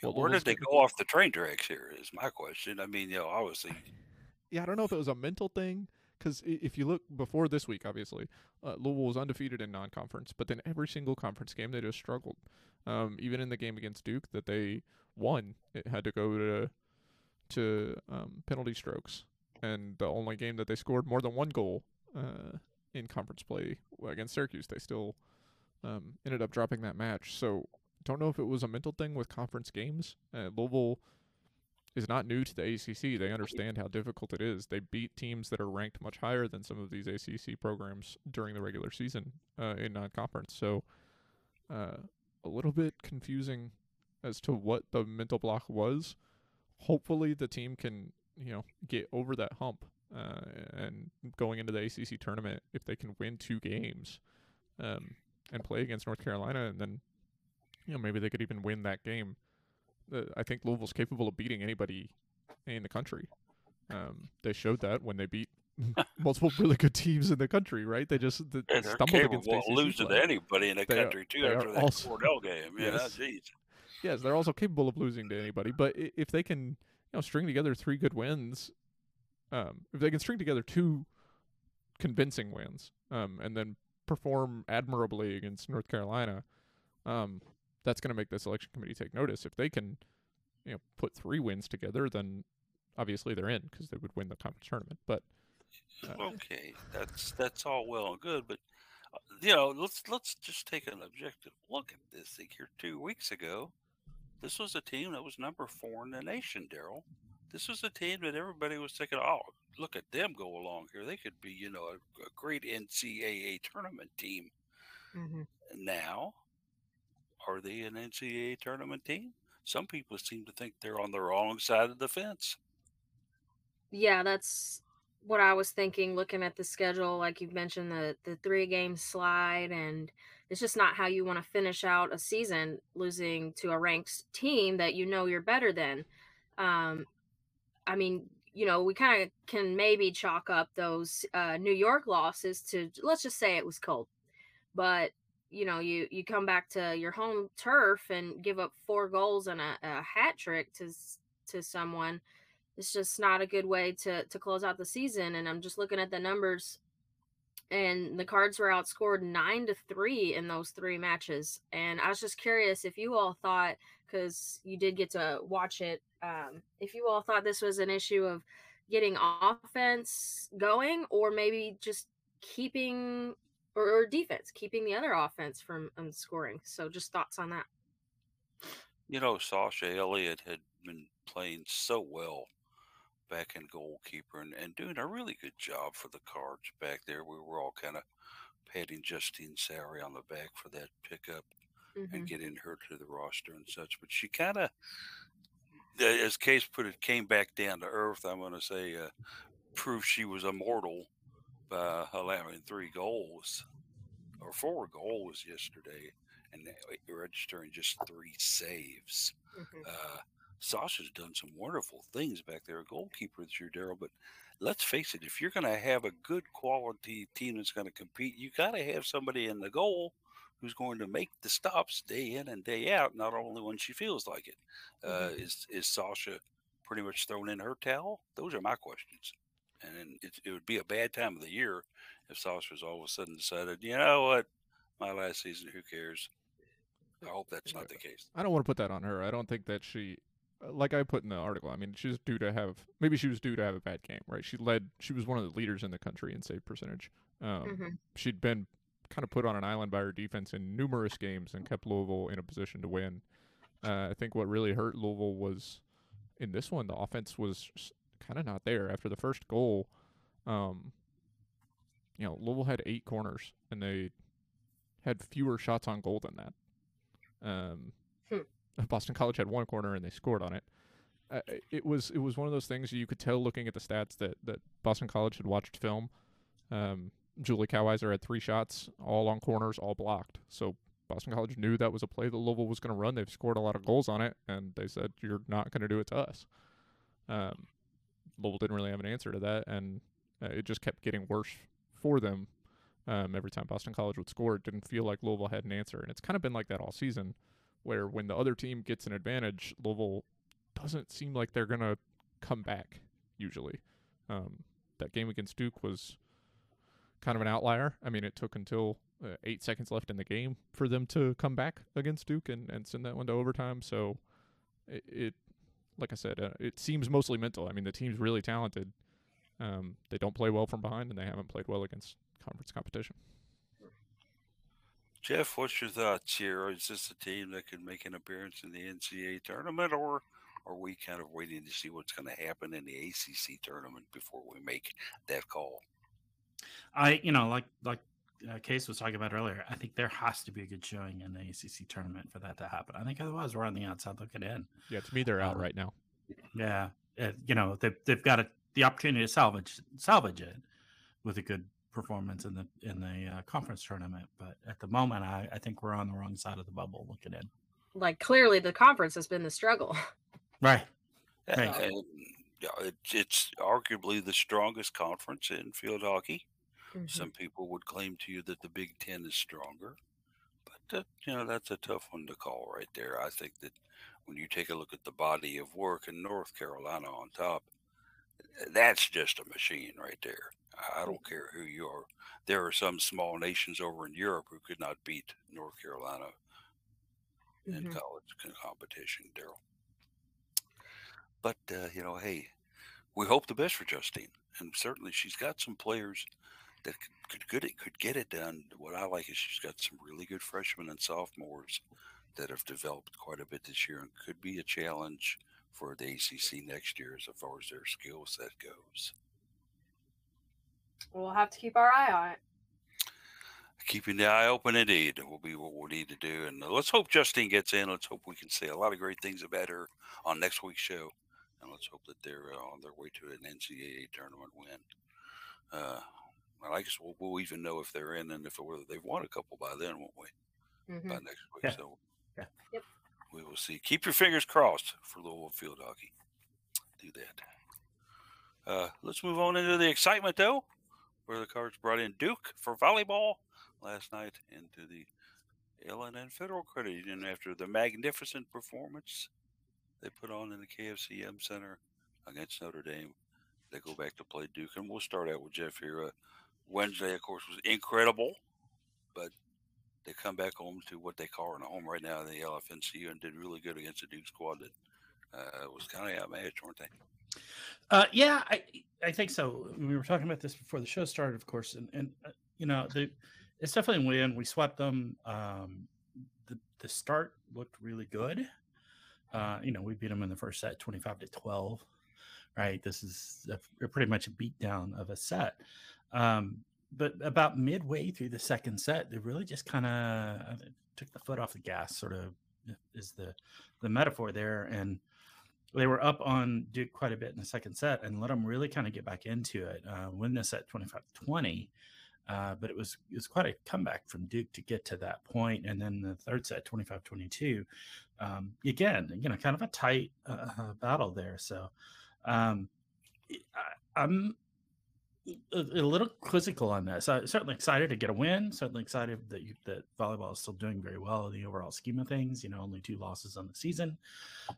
what where Louisville's did they go off the train tracks here? Is my question. I mean, you know, obviously, yeah, I don't know if it was a mental thing because if you look before this week, obviously uh, Louisville was undefeated in non-conference, but then every single conference game they just struggled. Um, even in the game against Duke that they won, it had to go to to um, penalty strokes, and the only game that they scored more than one goal uh, in conference play against Syracuse, they still um, ended up dropping that match. So don't know if it was a mental thing with conference games. Uh, Louisville is not new to the ACC. They understand how difficult it is. They beat teams that are ranked much higher than some of these ACC programs during the regular season uh, in non-conference. So uh, a little bit confusing as to what the mental block was. Hopefully, the team can you know get over that hump uh, and going into the ACC tournament, if they can win two games um, and play against North Carolina, and then you know maybe they could even win that game. Uh, I think Louisville's capable of beating anybody in the country. Um, they showed that when they beat multiple really good teams in the country, right? They just th- and stumbled against ACC losing play. to anybody in the They are- country too they are after that also- Cornell game. You know, Yes. geez. Yes, they're also capable of losing to anybody. But if they can, you know, string together three good wins, um, if they can string together two convincing wins, um, and then perform admirably against North Carolina, um, that's going to make the selection committee take notice. If they can, you know, put three wins together, then obviously they're in because they would win the conference tournament. But uh, Okay, that's that's all well and good, but uh, you know, let's let's just take an objective look at this thing here. Two weeks ago, this was a team that was number four in the nation, Daryl. This was a team that everybody was thinking, "Oh, look at them go along here. They could be, you know, a, a great NCAA tournament team." Mm-hmm. Now, are they an NCAA tournament team? Some people seem to think they're on the wrong side of the fence. Yeah, that's what I was thinking looking at the schedule. Like you mentioned, the the three game slide, and it's just not how you want to finish out a season losing to a ranked team that you know you're better than. Um, I mean, you know, we kind of can maybe chalk up those uh, New York losses to let's just say it was cold, but you know, you you come back to your home turf and give up four goals and a, a hat trick to to someone it's just not a good way to to close out the season and i'm just looking at the numbers and the cards were outscored nine to three in those three matches and i was just curious if you all thought because you did get to watch it um, if you all thought this was an issue of getting offense going or maybe just keeping or, or defense keeping the other offense from um, scoring so just thoughts on that You know, Sasha Elliott had been playing so well back in goalkeeper and, and doing a really good job for the Cards back there. We were all kind of patting Justine Sowry on the back for that pickup Mhm. and getting her to the roster and such. But she kind of, as Case put it, came back down to earth. I'm going to say, uh, proved she was immortal uh, allowing three goals or four goals yesterday and registering just three saves. Mhm. Uh, Sasha's done some wonderful things back there, a goalkeeper this year, Daryl. But let's face it, if you're going to have a good quality team that's going to compete, you got to have somebody in the goal who's going to make the stops day in and day out, not only when she feels like it. Uh, is is Sasha pretty much thrown in her towel? Those are my questions. And it, it would be a bad time of the year if Saucers all of a sudden decided, you know what, my last season, who cares? I hope that's not the case. I don't want to put that on her. I don't think that she, uh, like I put in the article. I mean, she's due to have maybe she was due to have a bad game, right? She led. She was one of the leaders in the country in save percentage. Um, Mhm. She'd been kind of put on an island by her defense in numerous games and kept Louisville in a position to win. Uh, I think what really hurt Louisville was in this one. The offense was kind of not there after the first goal. Um, you know, Louisville had eight corners and they had fewer shots on goal than that. Um, Boston College had one corner and they scored on it. Uh, it was it was one of those things you could tell looking at the stats that that Boston College had watched film. Um, Julie Coweiser had three shots, all on corners, all blocked. So Boston College knew that was a play that Louisville was going to run. They've scored a lot of goals on it, and they said you're not going to do it to us. Um, Louisville didn't really have an answer to that, and uh, it just kept getting worse for them. Um, every time Boston College would score, it didn't feel like Louisville had an answer, and it's kind of been like that all season, where when the other team gets an advantage, Louisville doesn't seem like they're gonna come back. Usually, um, that game against Duke was kind of an outlier. I mean, it took until uh, eight seconds left in the game for them to come back against Duke and, and send that one to overtime. So it, it like I said, uh, it seems mostly mental. I mean, the team's really talented. Um, they don't play well from behind, and they haven't played well against conference competition. Jeff, what's your thoughts here? Is this a team that could make an appearance in the NCAA tournament, or are we kind of waiting to see what's going to happen in the ACC tournament before we make that call? I, you know, like like uh, Case was talking about earlier, I think there has to be a good showing in the ACC tournament for that to happen. I think otherwise we're on the outside looking in. Yeah, to me, they're out Um, right now. Yeah, uh, you know they've they've got a, the opportunity to salvage salvage it with a good performance in the in the uh, conference tournament. But at the moment, I, I think we're on the wrong side of the bubble looking in. Like clearly, the conference has been the struggle. Right. Uh, Right. and, yeah, it's arguably the strongest conference in field hockey. Mhm. Some people would claim to you that the Big Ten is stronger, but uh, you know that's a tough one to call right there. I think that when you take a look at the body of work in North Carolina on top, that's just a machine right there. I don't care who you are. There are some small nations over in Europe who could not beat North Carolina in Mhm. college competition, Daryl. But uh, you know, hey, we hope the best for Justine, and certainly she's got some players that could, could good it could get it done. What I like is she's got some really good freshmen and sophomores that have developed quite a bit this year and could be a challenge for the ACC next year as far as their skill set goes. We'll have to keep our eye on it. Keeping the eye open, indeed, will be what we need to do. And let's hope Justine gets in. Let's hope we can say a lot of great things about her on next week's show. And let's hope that they're uh, on their way to an NCAA tournament win. Uh, well, I guess we'll, we'll even know if they're in and if whether they've won a couple by then, won't we? Mhm. By next week. Yeah. So Yeah. Yep. we will see. Keep your fingers crossed for Louisville field hockey. Do that. Uh, let's move on into the excitement, though, where the Cards brought in Duke for volleyball last night into the L&N Federal Credit Union after the magnificent performance they put on in the KFC Yum Center against Notre Dame. They go back to play Duke, and we'll start out with Jeff here. Uh, Wednesday, of course, was incredible, but they come back home to what they call a home right now, in the LFNCU, and did really good against the Duke squad that uh, was kind of outmatched, weren't they? Uh, yeah, I I think so. We were talking about this before the show started, of course, and and uh, you know, it's definitely a win. We swept them. Um, the the start looked really good. Uh, you know, we beat them in the first set, twenty five to twelve. Right, this is a, a pretty much a beatdown of a set. Um, but about midway through the second set, they really just kind of took the foot off the gas. Sort of is the the metaphor there, and they were up on Duke quite a bit in the second set and let them really kind of get back into it. Uh, win this at 25 20. Uh, but it was it was quite a comeback from Duke to get to that point, and then the third set, 25-22. Um, again, you know, kind of a tight uh, battle there. So um, I, I'm a, a, little quizzical on this. I'm certainly excited to get a win. Certainly excited that you, that volleyball is still doing very well in the overall scheme of things. You know, only two losses on the season,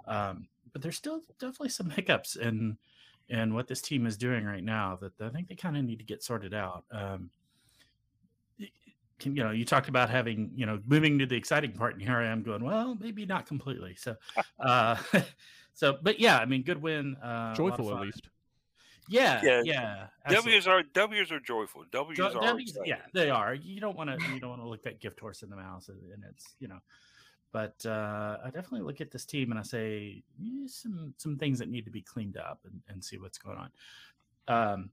um, but there's still definitely some hiccups in in what this team is doing right now that I think they kind of need to get sorted out. Um, can, you know, you talked about having, you know, moving to the exciting part, and here I am going, well, maybe not completely. So, uh, so, but yeah, I mean, good win, uh, joyful at least. Yeah, yeah, yeah. W's are W's are joyful. W's jo- are W's, yeah, they are. You don't want to you don't want to look that gift horse in the mouth, and it's you know. But uh, I definitely look at this team and I say some some things that need to be cleaned up and, and see what's going on. Um,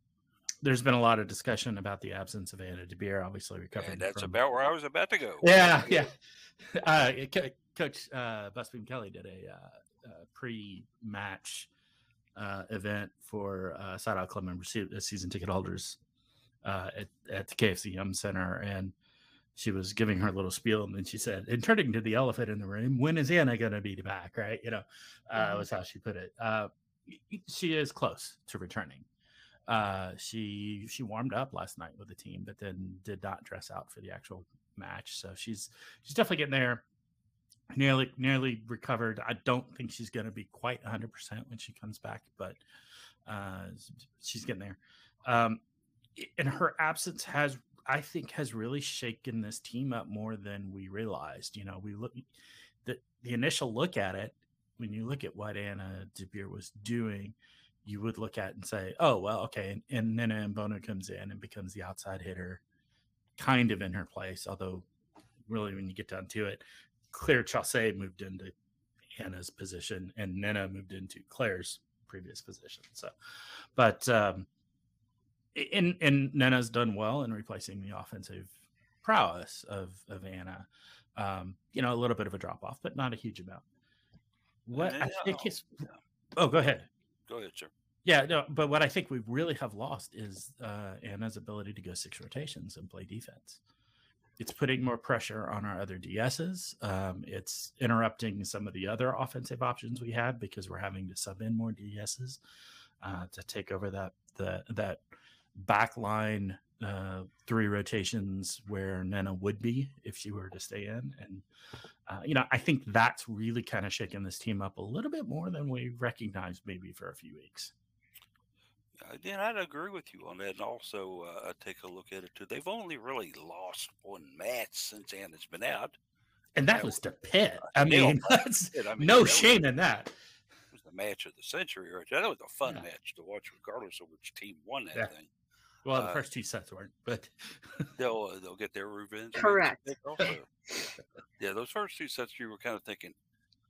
there's been a lot of discussion about the absence of Anna DeBeer, obviously recovering. And that's from... about where I was about to go. Yeah, yeah. Uh, Coach uh, Busboom Kelly did a, uh, pre-match uh, event for uh, Side Out Club members, uh, season ticket holders, uh, at at the KFC Yum Center, and she was giving her little spiel, and then she said, and turning to the elephant in the room, "When is Anna going to be back?" Right? You know, uh, mm-hmm. was how she put it. Uh, she is close to returning. Uh, she she warmed up last night with the team, but then did not dress out for the actual match. So she's she's definitely getting there. Nearly nearly recovered. I don't think she's going to be quite 100 percent when she comes back, but uh, she's getting there. Um, and her absence has, I think, has really shaken this team up more than we realized. You know, we look the the initial look at it when you look at what Anna DeBeer was doing you would look at and say, oh, well, okay. And, then Mbonu comes in and becomes the outside hitter, kind of in her place. Although, really, when you get down to it, Claire Chaussee moved into Anna's position and Nena moved into Claire's previous position. So, but, um, and, and Nena's done well in replacing the offensive prowess of, of Anna. Um, you know, a little bit of a drop off, but not a huge amount. What I think is, oh, go ahead. Go ahead, sir. Yeah, no, but what I think we really have lost is uh, Anna's ability to go six rotations and play defense. It's putting more pressure on our other DSs. Um, it's interrupting some of the other offensive options we had because we're having to sub in more DSs uh, to take over that the that back line uh, three rotations where Nena would be if she were to stay in. And, uh, you know, I think that's really kind of shaking this team up a little bit more than we recognized maybe for a few weeks. Yeah, I'd agree with you on that. And also, uh, take a look at it too. They've only really lost one match since Anna's been out. And that, that was to Pitt. I mean, that's I mean, no that shame was, in that. It was the match of the century, right? That was a fun yeah. match to watch, regardless of which team won that yeah. thing. Well, the uh, first two sets weren't, but they'll uh, they'll get their revenge. Correct. yeah, those first two sets, you were kind of thinking,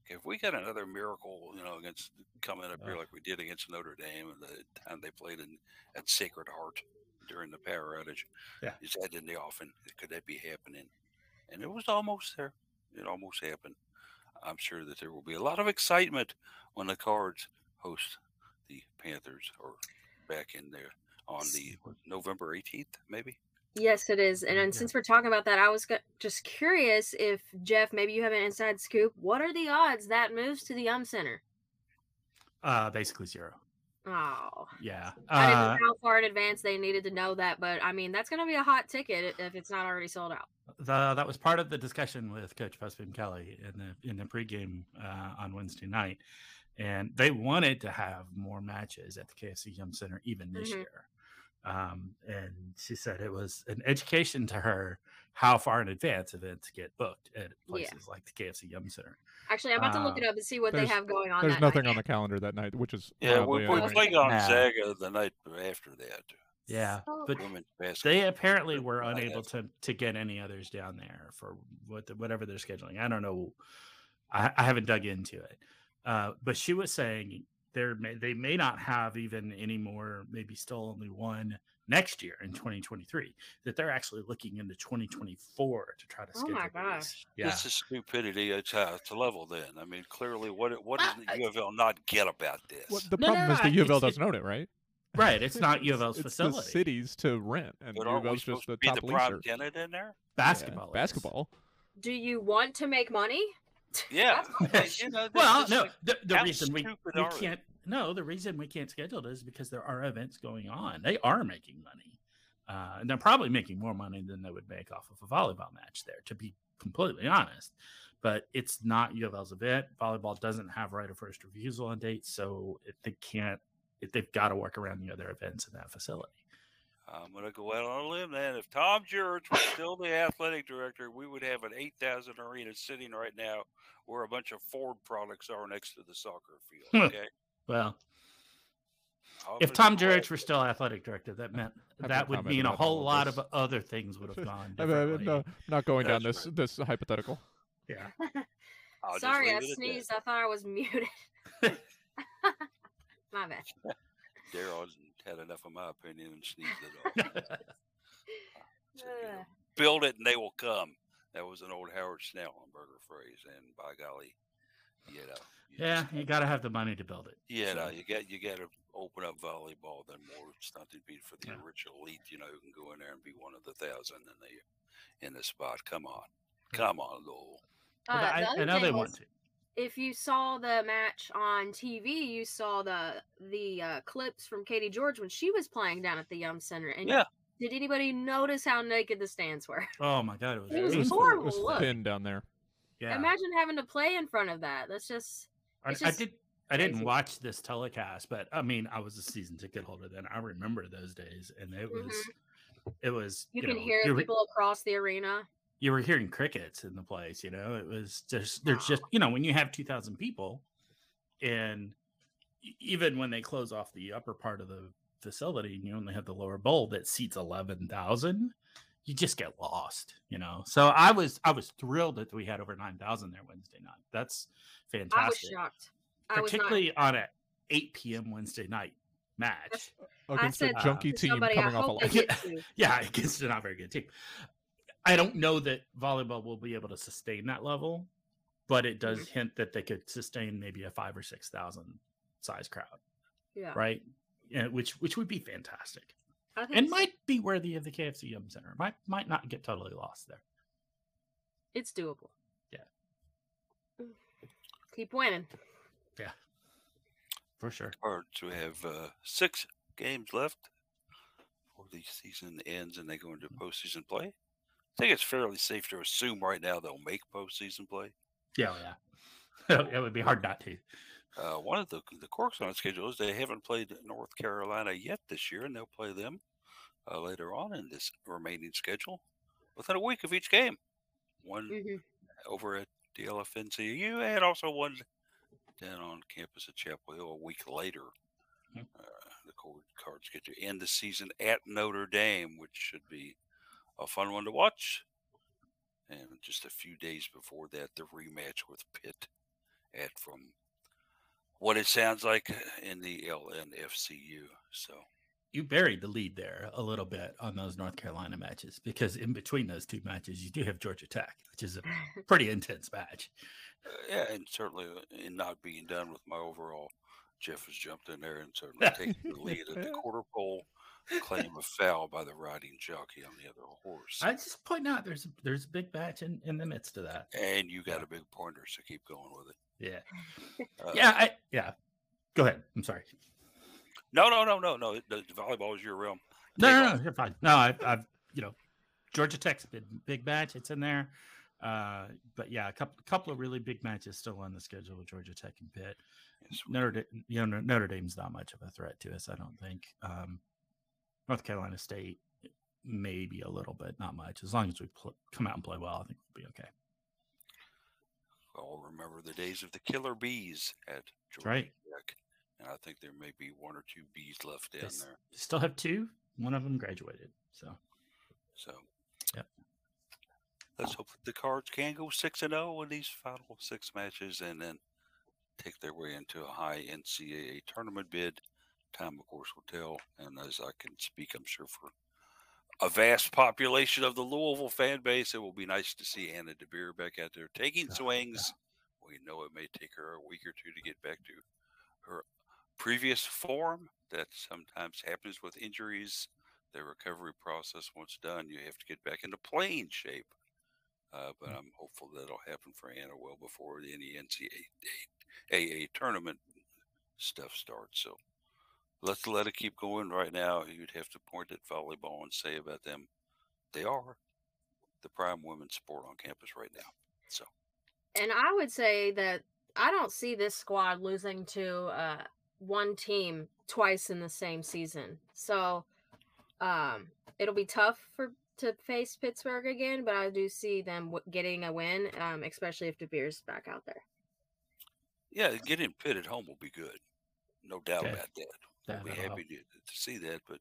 okay, if we got another miracle, you know, against coming up here like we did against Notre Dame and the time they played in at Sacred Heart during the power outage, yeah, is that in the offing? Could that be happening? And it was almost there. It almost happened. I'm sure that there will be a lot of excitement when the Cards host the Panthers or back in there on the November 18th, maybe. Yes, it is. And, and yeah. since we're talking about that, I was just curious if Jeff, maybe you have an inside scoop. What are the odds that moves to the UM Center? Uh, basically zero. Oh, yeah. I didn't know uh how far in advance they needed to know that, but I mean that's going to be a hot ticket if it's not already sold out. The, that was part of the discussion with Coach Busboom Kelly in the in the pregame uh, on Wednesday night, and they wanted to have more matches at the KFC Yum Center even this mm-hmm. year. Um, and she said it was an education to her how far in advance events get booked at places yeah. like the KFC Yum Center. Actually, I'm about to look it uh, up and see what they have going on. There's nothing night. on the calendar that night, which is yeah. we're, we played Gonzaga the night after that. Yeah, oh. but they apparently were unable to to get any others down there for what the, whatever they're scheduling. I don't know. I, I haven't dug into it, uh, but she was saying there may, they may not have even any more maybe still only one next year in 2023 that they're actually looking into 2024 to try to Oh schedule my gosh. Yeah. This is stupidity at uh, to level. Then I mean, clearly, what what does the U of L not get about this? Well, the No, no, problem no, is the I- U of L doesn't own it, right? Right. It's not U of L's it's facility. the cities to rent, and but U aren't of we L's supposed just to the be top the prime leaser. tenant in there? Basketball. Yeah, basketball. Do you want to make money? Yeah. You know, Well, no. like- The, the reason we, we can't no the reason we can't schedule it is because there are events going on. They are making money, uh, and they're probably making more money than they would make off of a volleyball match there. To be completely honest, but it's not U of L's event. Volleyball doesn't have right of first refusal on dates, so it, they can't. It, they've got to work around the other events in that facility. I'm going to go out on a limb then. If Tom Jurich was still the athletic director, we would have an 8,000 arena sitting right now where a bunch of Ford products are next to the soccer field. Okay. Well, I'll if Tom it Jurich were still athletic director, that meant I've that would mean a whole lot this. of other things would have gone I mean, differently. no, I'm not going down That's this this hypothetical. Yeah. I'll Sorry, I it at that. sneezed. I thought I was muted. My bad. Daryl hasn't had enough of my opinion and sneezed it off. Said, you know, Build it and they will come. That was an old Howard Schnellenberger phrase, and by golly, you know. you Yeah, just- you got to have the money to build it. Yeah, no, you got you got to open up volleyball. Then more something be for the Yeah. rich elite, you know, who can go in there and be one of the thousand in the in the spot. Come on, come on, Lowell. Well, Uh, I, I know they thing want to. If you saw the match on TV, you saw the the uh, clips from Katie George when she was playing down at the Yum Center. And Yeah. did anybody notice how naked the stands were? Oh my god, it was, It was It was, horrible it was look. thin down there. Yeah, Imagine having to play in front of that. That's just I, it's I just did. I didn't crazy. watch this telecast, but I mean, I was a season ticket holder then. I remember those days, and it was, it was. Mm-hmm. you, can know, hear people across the arena. You were hearing crickets in the place. You know, it was just there's just you know when you have two thousand people, and even when they close off the upper part of the facility, and you only have the lower bowl that seats eleven thousand. You just get lost, you know. So I was I was thrilled that we had over nine thousand there Wednesday night. That's I was fantastic. shocked. I was not. particularly on a 8 p.m. Wednesday night match. Against said a junky to team somebody, coming off a hope loss. Yeah, against a not very good team. I don't know that volleyball will be able to sustain that level, but it does Mm-hmm. hint that they could sustain maybe a five or six thousand size crowd, Yeah, right? Yeah, which which would be fantastic, and so. might be worthy of the KFC Yum Center. Might might not get totally lost there. it's doable. Yeah. Keep winning. Yeah. For sure. Or to have uh, six games left before the season ends and they go into postseason play. I think it's fairly safe to assume right now they'll make postseason play. Yeah, oh, yeah. it would be hard not to. Uh, one of the the quirks on the schedule is they haven't played North Carolina yet this year, and they'll play them uh, later on in this remaining schedule within a week of each game. One Mhm. over at the LFNCU and also one down on campus at Chapel Hill a week later. Mhm. Uh, the Cord- Cards get to end the season at Notre Dame, which should be a fun one to watch. And just a few days before that, the rematch with Pitt at from what it sounds like in the LNFCU. So you buried the lead there a little bit on those North Carolina matches because in between those two matches, you do have Georgia Tech, which is a pretty intense match. uh, yeah, and certainly uh, in not being done with my overall, Jeff has jumped in there and certainly taken the lead at the quarter pole. Claim a foul by the riding jockey on the other horse. I just point out there's there's a big match in, in the midst of that. and you got a big pointer, so keep going with it. Yeah, Uh, yeah, I, yeah. Go ahead. I'm sorry. No, no, no, no, no. The, the volleyball is your realm. No, Take no, off. no, you're fine. No, I, I've you know, Georgia Tech's big big match. It's in there. Uh, but yeah, a couple couple of really big matches still on the schedule with Georgia Tech and Pitt. Yes, Notre Dame, you know, Notre Dame's not much of a threat to us, I don't think. Um, North Carolina State, maybe a little bit, not much. As long as we pl- come out and play well, I think we'll be okay. I'll remember the days of the killer bees at Georgia right. Tech, and I think there may be one or two bees left down s- there. still have two. One of them graduated. So So, Yep. Let's hope that the Cards can go six and zero in these final six matches, and then take their way into a high NCAA tournament bid time, of course, will tell. And as I can speak, I'm sure for a vast population of the Louisville fan base, it will be nice to see Anna DeBeer back out there taking swings. We know it may take her a week or two to get back to her previous form. That sometimes happens with injuries. The recovery process, once done, you have to get back into playing shape. Uh, but I'm hopeful that'll happen for Anna well before any NCAA AA tournament stuff starts. So let's let it keep going right now. You'd have to point at volleyball and say about them, they are the prime women's sport on campus right now. So, and I would say that I don't see this squad losing to uh, one team twice in the same season. So, um, it'll be tough for to face Pittsburgh again, but I do see them w- getting a win, um, especially if DeBeer's back out there. Yeah, getting Pitt at home will be good, no doubt Okay. about that. We'll be happy to, to see that. But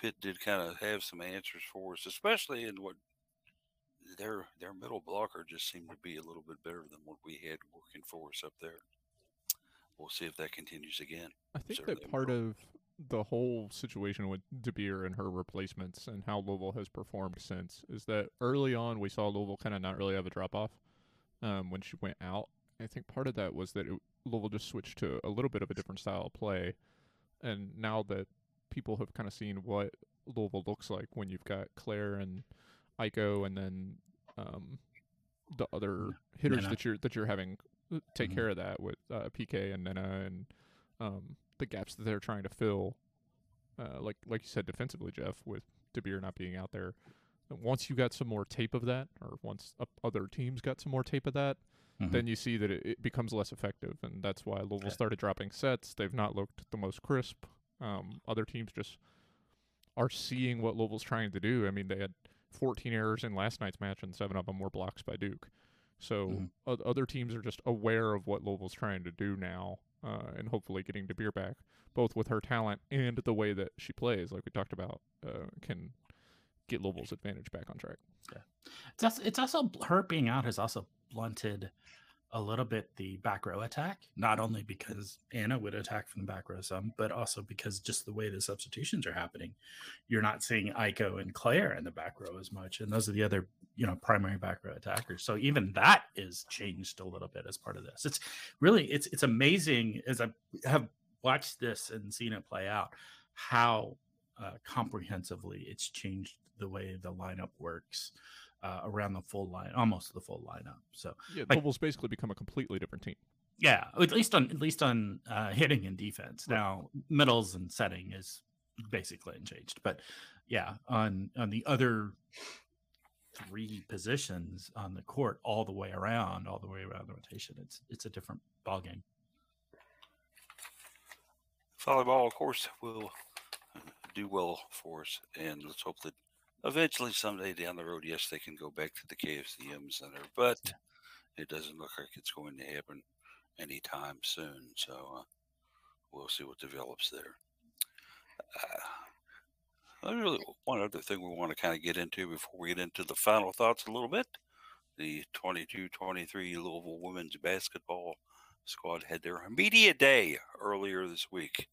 Pitt did kind of have some answers for us, especially in what their their middle blocker just seemed to be a little bit better than what we had working for us up there. We'll see if that continues again. I think Certainly that part will. of the whole situation with De Beer and her replacements and how Louisville has performed since is that early on we saw Louisville kind of not really have a drop off um, when she went out. I think part of that was that it, Louisville just switched to a little bit of a different style of play, and now that people have kind of seen what Louisville looks like when you've got Claire and Aiko, and then um, the other hitters Nena. that you're that you're having uh, take Mhm. care of that with uh, PK and Nena and um, the gaps that they're trying to fill. Uh, like like you said defensively, Jeff, with De Beer not being out there. Once you got some more tape of that, or once other teams got some more tape of that, Mhm. then you see that it, it becomes less effective, and that's why Louisville Yeah. started dropping sets. They've not looked the most crisp. Um, other teams just are seeing what Louisville's trying to do. I mean, they had 14 errors in last night's match, and seven of them were blocks by Duke. So Mhm. o- other teams are just aware of what Louisville's trying to do now, uh, and hopefully getting De Beer back, both with her talent and the way that she plays, like we talked about, uh, can get Louisville's advantage back on track. It's also, it's also her being out has also blunted a little bit the back row attack. Not only because Anna would attack from the back row some, but also because just the way the substitutions are happening, you're not seeing Aiko and Claire in the back row as much, and those are the other you know primary back row attackers. So even that is changed a little bit as part of this. It's really it's it's amazing as I have watched this and seen it play out how uh, comprehensively it's changed the way the lineup works uh, around the full line, almost the full lineup. So Yeah, Like- Louisville's basically become a completely different team. yeah, at least on at least on uh, hitting and defense. Right. Now middles and setting is basically unchanged, but yeah, on on the other three positions on the court, all the way around, all the way around the rotation, it's it's a different ball game. volleyball, of course, will do well for us, and let's hope that eventually, someday down the road, yes, they can go back to the KFC Yum Center, but it doesn't look like it's going to happen anytime soon. So uh, we'll see what develops there. Uh, really one other thing we want to kind of get into before we get into the final thoughts a little bit. The 22-23 Louisville women's basketball squad had their media day earlier this week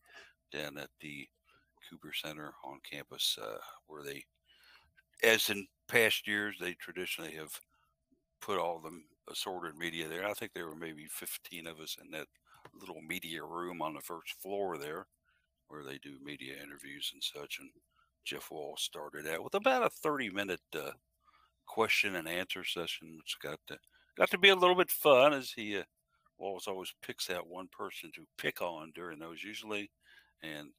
down at the Kueber Center on campus, uh, where they, as in past years, they traditionally have put all the assorted media there. I think there were maybe 15 of us in that little media room on the first floor there, where they do media interviews and such. And Jeff Walz started out with about a 30 minute uh, question and answer session, which got to, got to be a little bit fun as he uh, Walz always picks out one person to pick on during those usually, and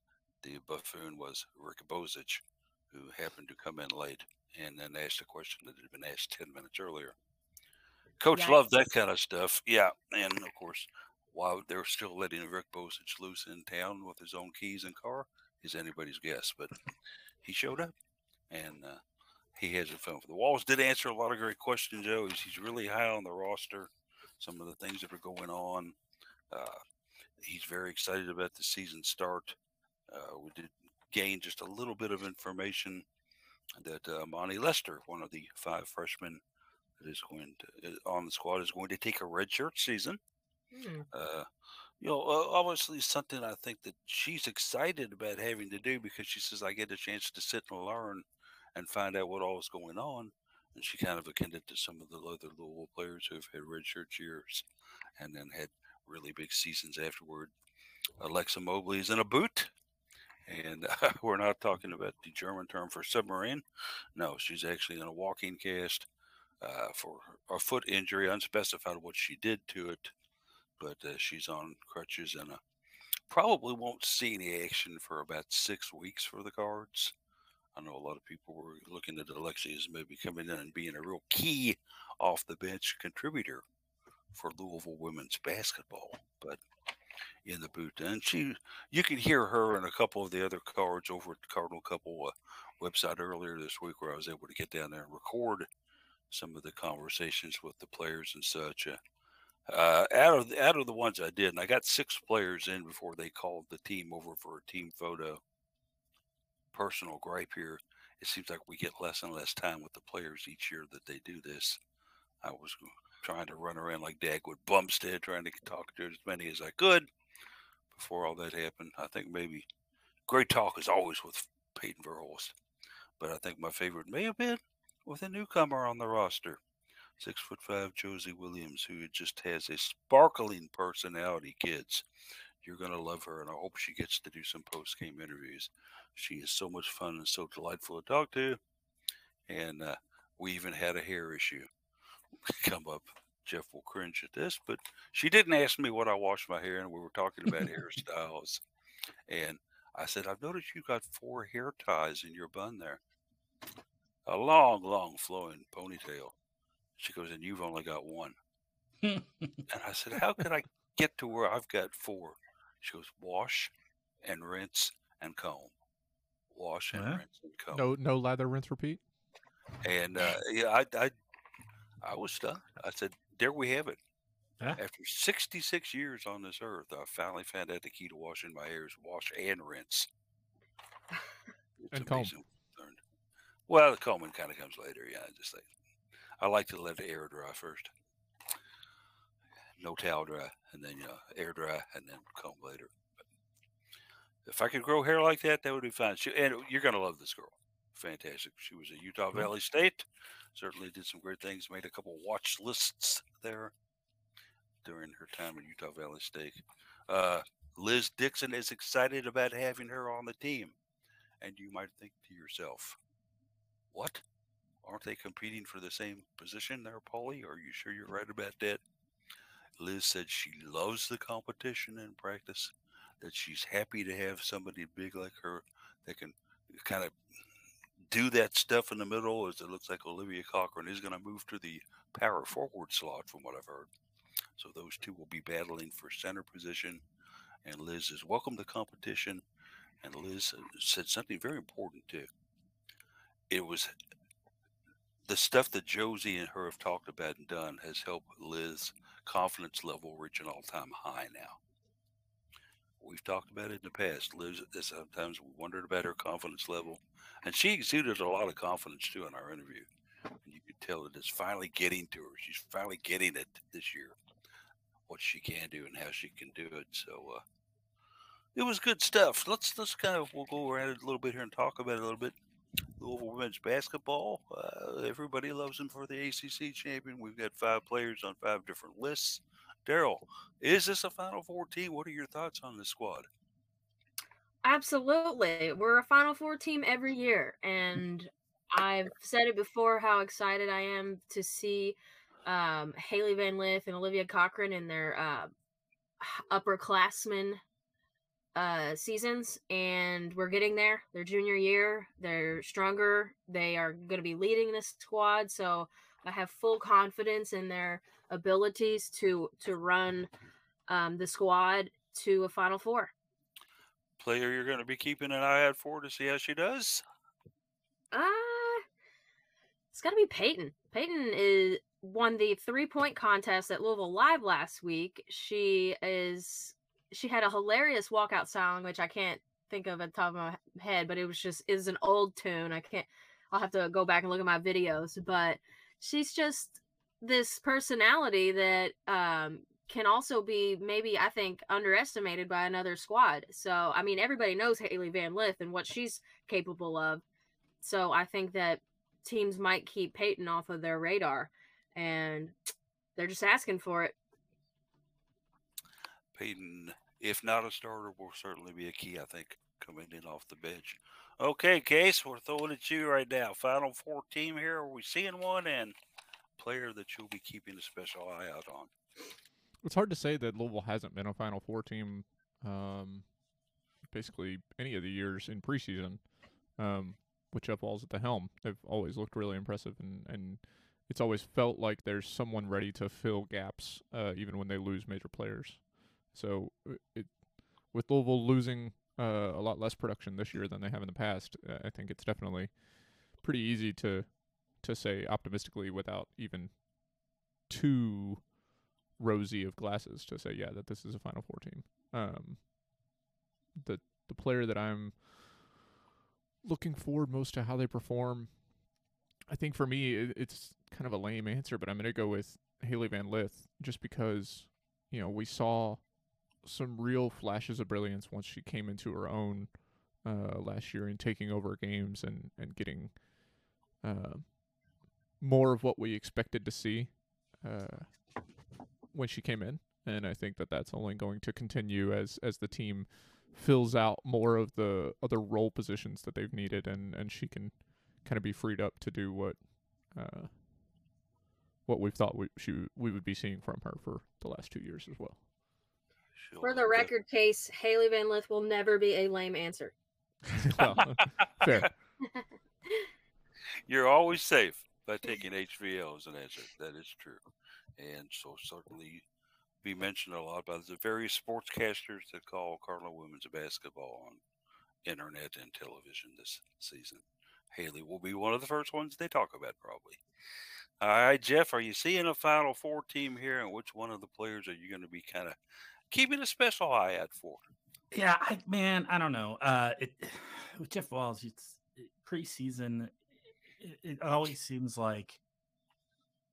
the buffoon was Rick Bozich, who happened to come in late and then asked a question that had been asked 10 minutes earlier. Coach loved that kind of stuff. Yeah. And of course, while they're still letting Rick Bozich loose in town with his own keys and car is anybody's guess, but he showed up and uh, he has a fun for the Walz. Did answer a lot of great questions, Joe. He's, he's really high on the roster some of the things that are going on. Uh, he's very excited about the season start. Uh, we did gain just a little bit of information that uh, Monty Lester, one of the five freshmen that is going to is on the squad, is going to take a redshirt season. Hmm. Uh, you know, uh, obviously something I think that she's excited about having to do because she says I get a chance to sit and learn and find out what all is going on. And she kind of akin to some of the other Louisville players who've had redshirt years and then had really big seasons afterward. Alexia Mobley is in a boot. And uh, we're not talking about the German term for submarine. No, she's actually in a walking cast uh, for a foot injury, unspecified what she did to it but uh, she's on crutches and uh, probably won't see any action for about six weeks for the Cards. I know a lot of people were looking at Alexia as maybe coming in and being a real key off the bench contributor for Louisville women's basketball, but in the booth. And she, you can hear her and a couple of the other cards over at the Cardinal Couple uh, website earlier this week, where I was able to get down there and record some of the conversations with the players and such. Uh, uh, out of out of the ones I did, and I got six players in before they called the team over for a team photo. Personal gripe here: it seems like we get less and less time with the players each year that they do this. I was trying to run around like Dagwood Bumstead, trying to talk to as many as I could before all that happened. I think maybe great talk is always with Payton Verhulst, but I think my favorite may have been with a newcomer on the roster six foot five Josie Williams, who just has a sparkling personality, kids. You're going to love her, and I hope she gets to do some post game interviews. She is so much fun and so delightful to talk to. And uh, we even had a hair issue come up. Jeff will cringe at this, but she didn't ask me what I washed my hair, and we were talking about hairstyles. And I said, I've noticed you got four hair ties in your bun there. A long, long flowing ponytail. She goes, and you've only got one. and I said, how could I get to where I've got four? She goes, wash and rinse and comb. Wash and rinse and comb. No, no lather, rinse, repeat. And uh, yeah, I, I, I was stunned. I said, there we have it. Huh? After 66 years on this earth, I finally found out the key to washing my hair is wash and rinse. It's And comb. Well, the combing kind of comes later. Yeah, I just like I like to let the air dry first. No towel dry, and then you know, air dry, and then comb later. But if I could grow hair like that, that would be fine. She, and you're gonna love this girl. Fantastic. She was at Utah Valley State. Certainly did some great things. Made a couple watch lists there during her time at Utah Valley State. Uh, Liz Dixon is excited about having her on the team, and you might think to yourself, "What? aren't they competing for the same position there, Paulie? Are you sure you're right about that? Liz said she loves the competition in practice, that she's happy to have somebody big like her that can kind of do that stuff in the middle as it looks like Olivia Cochran is going to move to the power forward slot from what I've heard. So those two will be battling for center position. And Liz is welcome to competition. And Liz uh, said something very important too. It was the stuff that Josie and her have talked about and done has helped Liz's confidence level reach an all-time high now. We've talked about it in the past. Liz, sometimes wondered about her confidence level, and she exuded a lot of confidence too in our interview. And you could tell that it's finally getting to her. She's finally getting it this year, what she can do and how she can do it. So uh, it was good stuff. Let's let's kind of we'll go around it a little bit here and talk about it a little bit. Louisville women's basketball. Uh, everybody loves them for the ACC champion. We've got five players on five different lists. Daryl, is this a Final Four team? What are your thoughts on this squad? Absolutely. We're a Final Four team every year. And I've said it before how excited I am to see um, Hailey Van Lith and Olivia Cochran in their uh, upperclassmen uh, seasons. And we're getting there. Their junior year, they're stronger. They are going to be leading this squad. So I have full confidence in their abilities to to run um, the squad to a Final Four. Player you're going to be keeping an eye out for to see how she does? Uh it's got to be Payton. Payton is won the three point contest at Louisville Live last week. She is she had a hilarious walkout song, which I can't think of at the top of my head, but it was just is an old tune. I can't. I'll have to go back and look at my videos, but she's just this personality that um can also be maybe I think underestimated by another squad. So I mean everybody knows Hailey Van Lith and what she's capable of. So I think that teams might keep Payton off of their radar and they're just asking for it. Payton, if not a starter, will certainly be a key, I think, coming in off the bench. Okay, Case, we're throwing at you right now. Final four team here. Are we seeing one and player that you'll be keeping a special eye out on? It's hard to say that Louisville hasn't been a Final Four team, um, basically any of the years in preseason. Um, with Jeff Walz at the helm, they've always looked really impressive, and and it's always felt like there's someone ready to fill gaps, uh, even when they lose major players. So it, with Louisville losing uh, a lot less production this year than they have in the past, uh, I think it's definitely pretty easy to to say optimistically without even too rosy of glasses to say yeah that this is a Final Four team. Um, the the player that I'm looking forward most to how they perform. I think for me it, it's kind of a lame answer, but I'm gonna go with Hailey Van Lith just because you know we saw some real flashes of brilliance once she came into her own uh, last year and taking over games and and getting uh, more of what we expected to see uh, when she came in, and I think that that's only going to continue as as the team fills out more of the other role positions that they've needed, and and she can kind of be freed up to do what uh, what we've thought we she we would be seeing from her for the last two years as well. She'll For the record case, Hailey Van Lith will never be a lame answer. well, fair. You're always safe by taking HVL as an answer. That is true. And so certainly be mentioned a lot by the various sportscasters that call Cardinal women's basketball on internet and television this season. Hailey will be one of the first ones they talk about, probably. All right, Jeff, are you seeing a Final Four team here, and which one of the players are you going to be kind of keeping a special eye out for? Yeah, I man, I don't know. Uh, it with Jeff Walz, it's it- preseason. It, it always seems like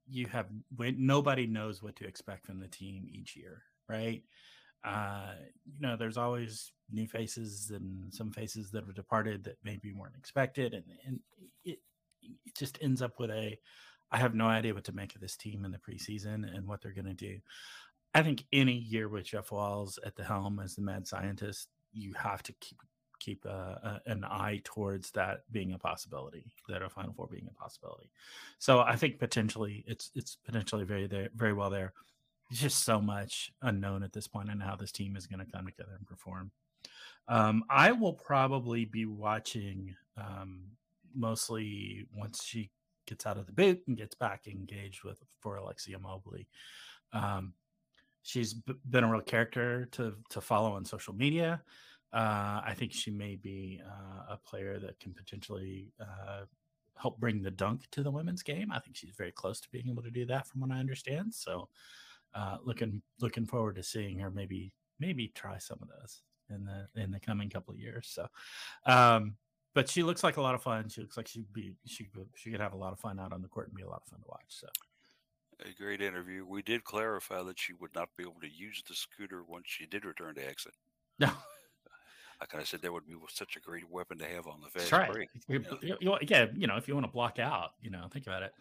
you have when nobody knows what to expect from the team each year, right? Uh, you know, there's always new faces and some faces that have departed that maybe weren't expected, and and it it just ends up with a. I have no idea what to make of this team in the preseason and what they're going to do. I think any year with Jeff Walz at the helm as the mad scientist, you have to keep keep uh, an eye towards that being a possibility, that a Final Four being a possibility. So I think potentially it's it's potentially very there, very well there. It's just so much unknown at this point and how this team is going to come together and perform. Um, I will probably be watching um, mostly once she gets out of the boot and gets back engaged with for Alexia Mobley. Um, she's b- been a real character to to follow on social media. Uh, I think she may be uh, a player that can potentially uh, help bring the dunk to the women's game. I think she's very close to being able to do that, from what I understand. So, uh, looking looking forward to seeing her maybe maybe try some of those in the in the coming couple of years. So, um, but she looks like a lot of fun. She looks like she'd be she could she could have a lot of fun out on the court and be a lot of fun to watch. So. A great interview. We did clarify that she would not be able to use the scooter once she did return to exit. No, I kind of said that would be such a great weapon to have on the fast that's right. break. You- know, you- yeah, you know, if you want to block out, you know, think about it.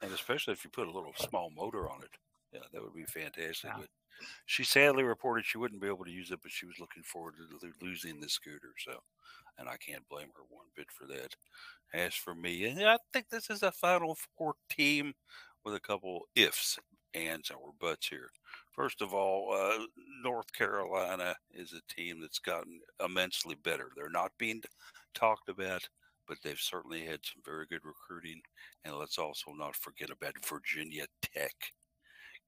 And especially if you put a little small motor on it. Yeah, that would be fantastic. But she sadly reported she wouldn't be able to use it, but she was looking forward to losing the scooter. So, and I can't blame her one bit for that. As for me, and I think this is a Final Four team with a couple ifs, ands, or buts here. First of all, uh, North Carolina is a team that's gotten immensely better. They're not being talked about, but they've certainly had some very good recruiting. And let's also not forget about Virginia Tech.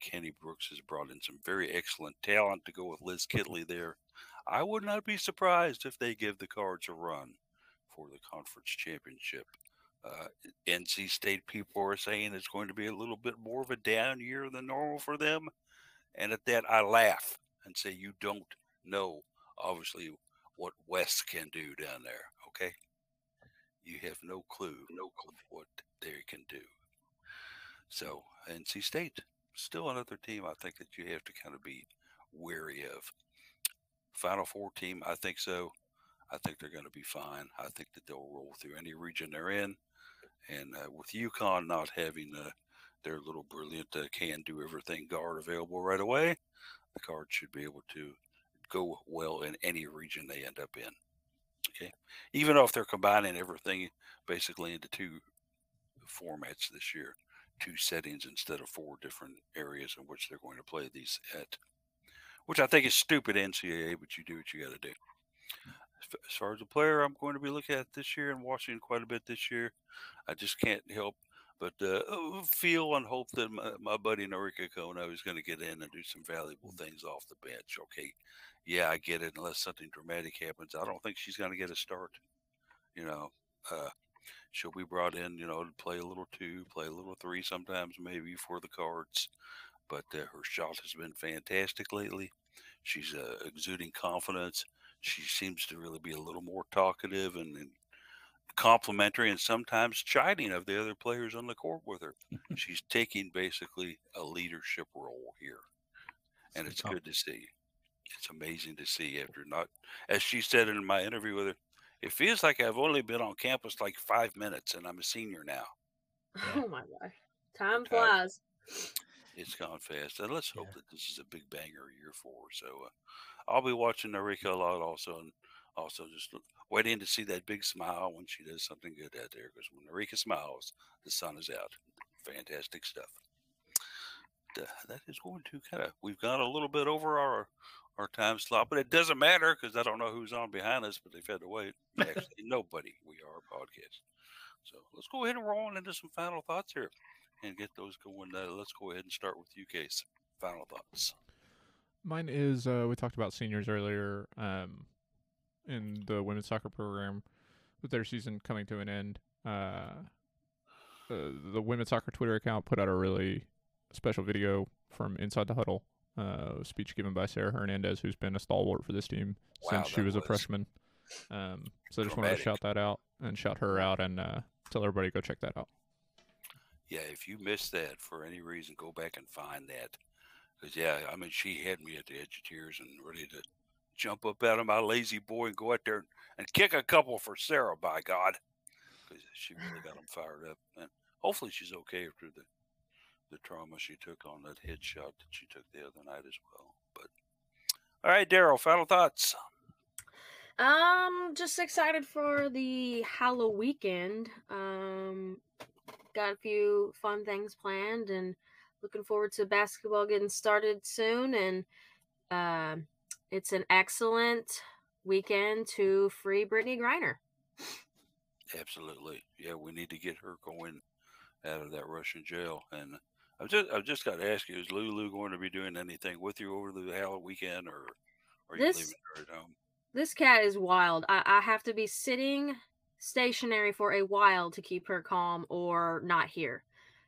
Kenny Brooks has brought in some very excellent talent to go with Liz Kitley there. I would not be surprised if they give the Cards a run for the conference championship. Uh, NC State people are saying it's going to be a little bit more of a down year than normal for them. And at that, I laugh and say, You don't know, obviously, what Wes can do down there. Okay. You have no clue, no clue what they can do. So, NC State, still another team I think that you have to kind of be wary of. Final Four team, I think so. I think they're going to be fine. I think that they'll roll through any region they're in. And uh, with UConn not having uh, their little brilliant uh, can do everything guard available right away, the Cards should be able to go well in any region they end up in. Okay. Even if they're combining everything basically into two formats this year, two settings instead of four different areas in which they're going to play these at, which I think is stupid NCAA, but you do what you got to do. As far as a player, I'm going to be looking at this year and watching quite a bit this year. I just can't help but uh, oh, feel and hope that my, my buddy Norika Konno is going to get in and do some valuable things off the bench. Okay, yeah, I get it. Unless something dramatic happens, I don't think she's going to get a start. You know, uh, she'll be brought in, you know, to play a little two, play a little three, sometimes maybe for the cards. But uh, her shot has been fantastic lately. She's uh, exuding confidence. She seems to really be a little more talkative and, and complimentary and sometimes chiding of the other players on the court with her. She's taking basically a leadership role here. And it's good to see. It's amazing to see after not, as she said in my interview with her, it feels like I've only been on campus like five minutes and I'm a senior now. Oh my gosh. Time flies. It's gone fast. And let's hope yeah. that this is a big banger year for her. So uh, I'll be watching Norika a lot also. And also just waiting to see that big smile when she does something good out there. Because when Norika smiles, the sun is out. Fantastic stuff. Uh, that is going to kind of we've gone a little bit over our our time slot, but it doesn't matter because I don't know who's on behind us, but they've had to wait. Actually, nobody. We are a podcast. So let's go ahead and roll on into some final thoughts here and get those going. Uh, let's go ahead and start with you, Case. Final thoughts. Mine is uh, we talked about seniors earlier. Um, in the women's soccer program with their season coming to an end. Uh, uh, the women's soccer Twitter account put out a really special video from Inside the Huddle, uh, speech given by Sarah Hernandez, who's been a stalwart for this team wow, since she was, was, a freshman. Um, so I just wanted to shout that out and shout her out and uh, tell everybody go check that out. Yeah, if you missed that for any reason, go back and find that. Because yeah, I mean, she had me at the edge of tears and ready to jump up out of my La-Z-Boy and go out there and kick a couple for Sarah, by God, because she really got them fired up. And hopefully she's okay after the the trauma she took on that headshot that she took the other night as well. But all right, Daryl, final thoughts. Um, just excited for the Halloween weekend. Um, got a few fun things planned and looking forward to basketball getting started soon and uh, it's an excellent weekend to free Brittney Griner. Absolutely. Yeah, we need to get her going out of that Russian jail. And I've just I've just got to ask you, is Lulu going to be doing anything with you over the Halloween weekend or are you this, leaving her at home? This cat is wild. I, I have to be sitting stationary for a while to keep her calm or not here.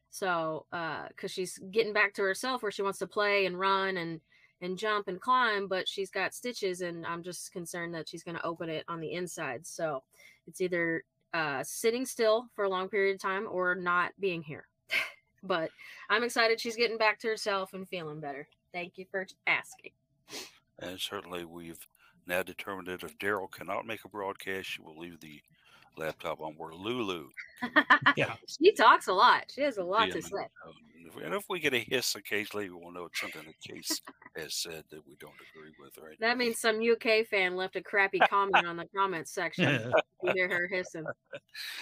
So, uh, because she's getting back to herself where she wants to play and run and and jump and climb, but she's got stitches, and I'm just concerned that she's going to open it on the inside. So it's either uh, sitting still for a long period of time or not being here. but I'm excited she's getting back to herself and feeling better. Thank you for asking. And certainly, we've now determined that if Daryl cannot make a broadcast, she will leave the laptop on where Lulu. yeah. She talks a lot. She has a lot yeah, to say. And if we get a hiss occasionally, we'll know it's something that Case has said that we don't agree with, right? That means some UK fan left a crappy comment on the comments section. you hear her hissing.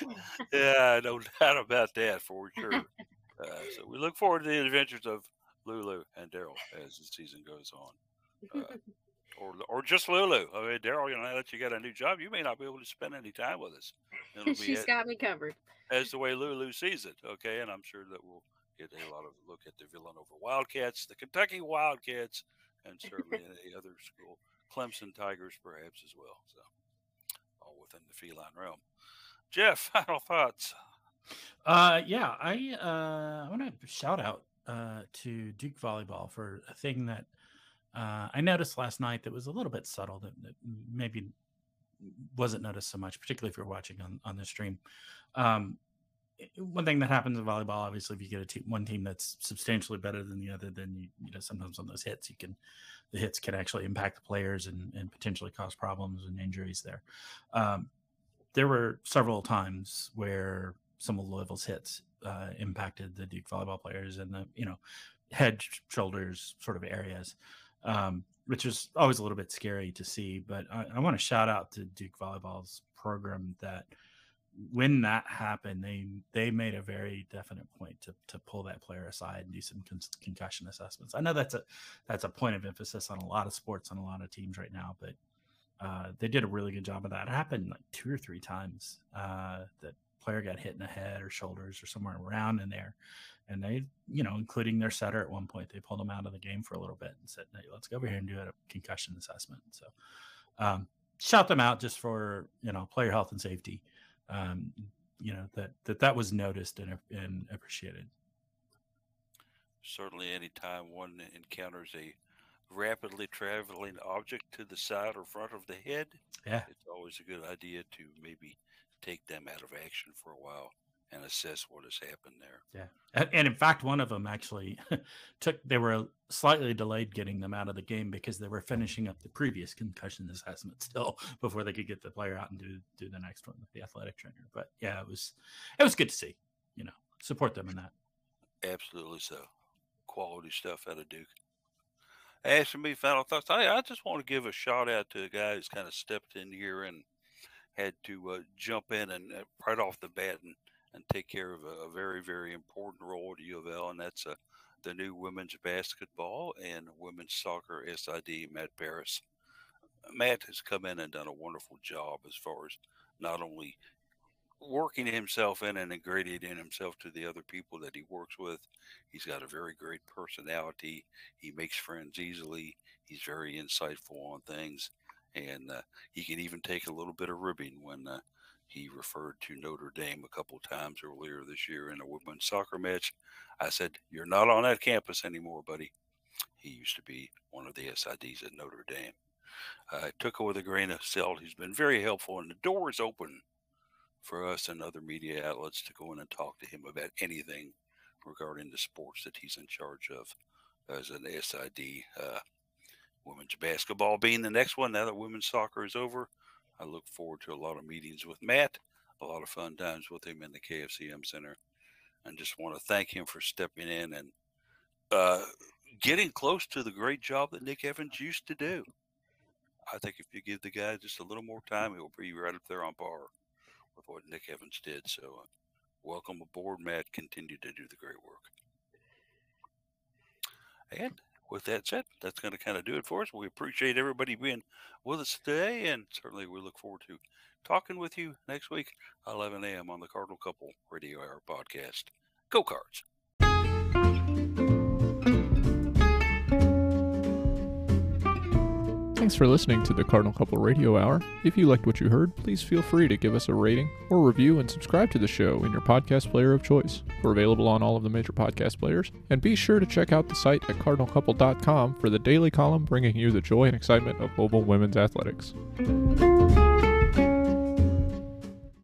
yeah, no doubt about that for sure. Uh, so we look forward to the adventures of Lulu and Daryl as the season goes on. Uh, or or just Lulu. I mean, Daryl, you know, now that you got a new job, you may not be able to spend any time with us. She's as, got me covered. As the way Lulu sees it, okay, and I'm sure that we'll get a lot of look at the Villanova Wildcats, the Kentucky Wildcats, and certainly any other school, Clemson Tigers, perhaps as well. So, all within the feline realm. Jeff, final thoughts. Uh, yeah, I uh, I want to shout out uh, to Duke volleyball for a thing that uh, I noticed last night that was a little bit subtle that, that, maybe wasn't noticed so much, particularly if you're watching on, on the stream. Um, one thing that happens in volleyball, obviously, if you get a team, one team that's substantially better than the other, then you, you know sometimes on those hits, you can the hits can actually impact the players and, and potentially cause problems and injuries there. Um, there were several times where some of Louisville's hits uh, impacted the Duke volleyball players in the you know head, shoulders sort of areas, um, which is always a little bit scary to see. But I, I want to shout out to Duke volleyball's program that when that happened, they they made a very definite point to to pull that player aside and do some con- concussion assessments. I know that's a that's a point of emphasis on a lot of sports on a lot of teams right now, but uh, they did a really good job of that. It happened like two or three times uh, that player got hit in the head or shoulders or somewhere around in there, and they you know including their setter at one point they pulled him out of the game for a little bit and said hey, let's go over here and do a concussion assessment. So um, shout them out just for you know player health and safety um, you know that that that was noticed and, and appreciated. Certainly, anytime one encounters a rapidly traveling object to the side or front of the head, yeah, it's always a good idea to maybe take them out of action for a while and assess what has happened there. Yeah, and in fact, one of them actually took. They were slightly delayed getting them out of the game because they were finishing up the previous concussion assessment still before they could get the player out and do do the next one with the athletic trainer. But yeah, it was it was good to see. You know, support them in that. Absolutely so. Quality stuff out of Duke. As for me, final thoughts. I, I just want to give a shout out to a guy who's kind of stepped in here and had to uh, jump in and uh, right off the bat and and take care of a, a very, very important role at U of L, and that's uh, the new women's basketball and women's soccer SID, Matt Barris. Matt has come in and done a wonderful job as far as not only working himself in and ingratiating himself to the other people that he works with. He's got a very great personality. He makes friends easily. He's very insightful on things, and uh, he can even take a little bit of ribbing when uh, he referred to Notre Dame a couple times earlier this year in a women's soccer match. I said, You're not on that campus anymore, buddy. He used to be one of the SIDs at Notre Dame. I took it with a grain of salt. He's been very helpful, and the door is open for us and other media outlets to go in and talk to him about anything regarding the sports that he's in charge of as an SID. Uh, women's basketball being the next one now that women's soccer is over. I look forward to a lot of meetings with Matt, a lot of fun times with him in the KFC Yum Center, and just want to thank him for stepping in and uh, getting close to the great job that Nick Evans used to do. I think if you give the guy just a little more time, he'll be right up there on par with what Nick Evans did. So, uh, welcome aboard, Matt. Continue to do the great work. And with that said, that's going to kind of do it for us. We appreciate everybody being with us today, and certainly we look forward to talking with you next week, 11 a.m. on the Cardinal Couple Radio Hour podcast. Go Cards! Thanks for listening to the Cardinal Couple Radio Hour. If you liked what you heard, please feel free to give us a rating or review and subscribe to the show in your podcast player of choice. We're available on all of the major podcast players. And be sure to check out the site at cardinalcouple.com for the daily column bringing you the joy and excitement of mobile women's athletics.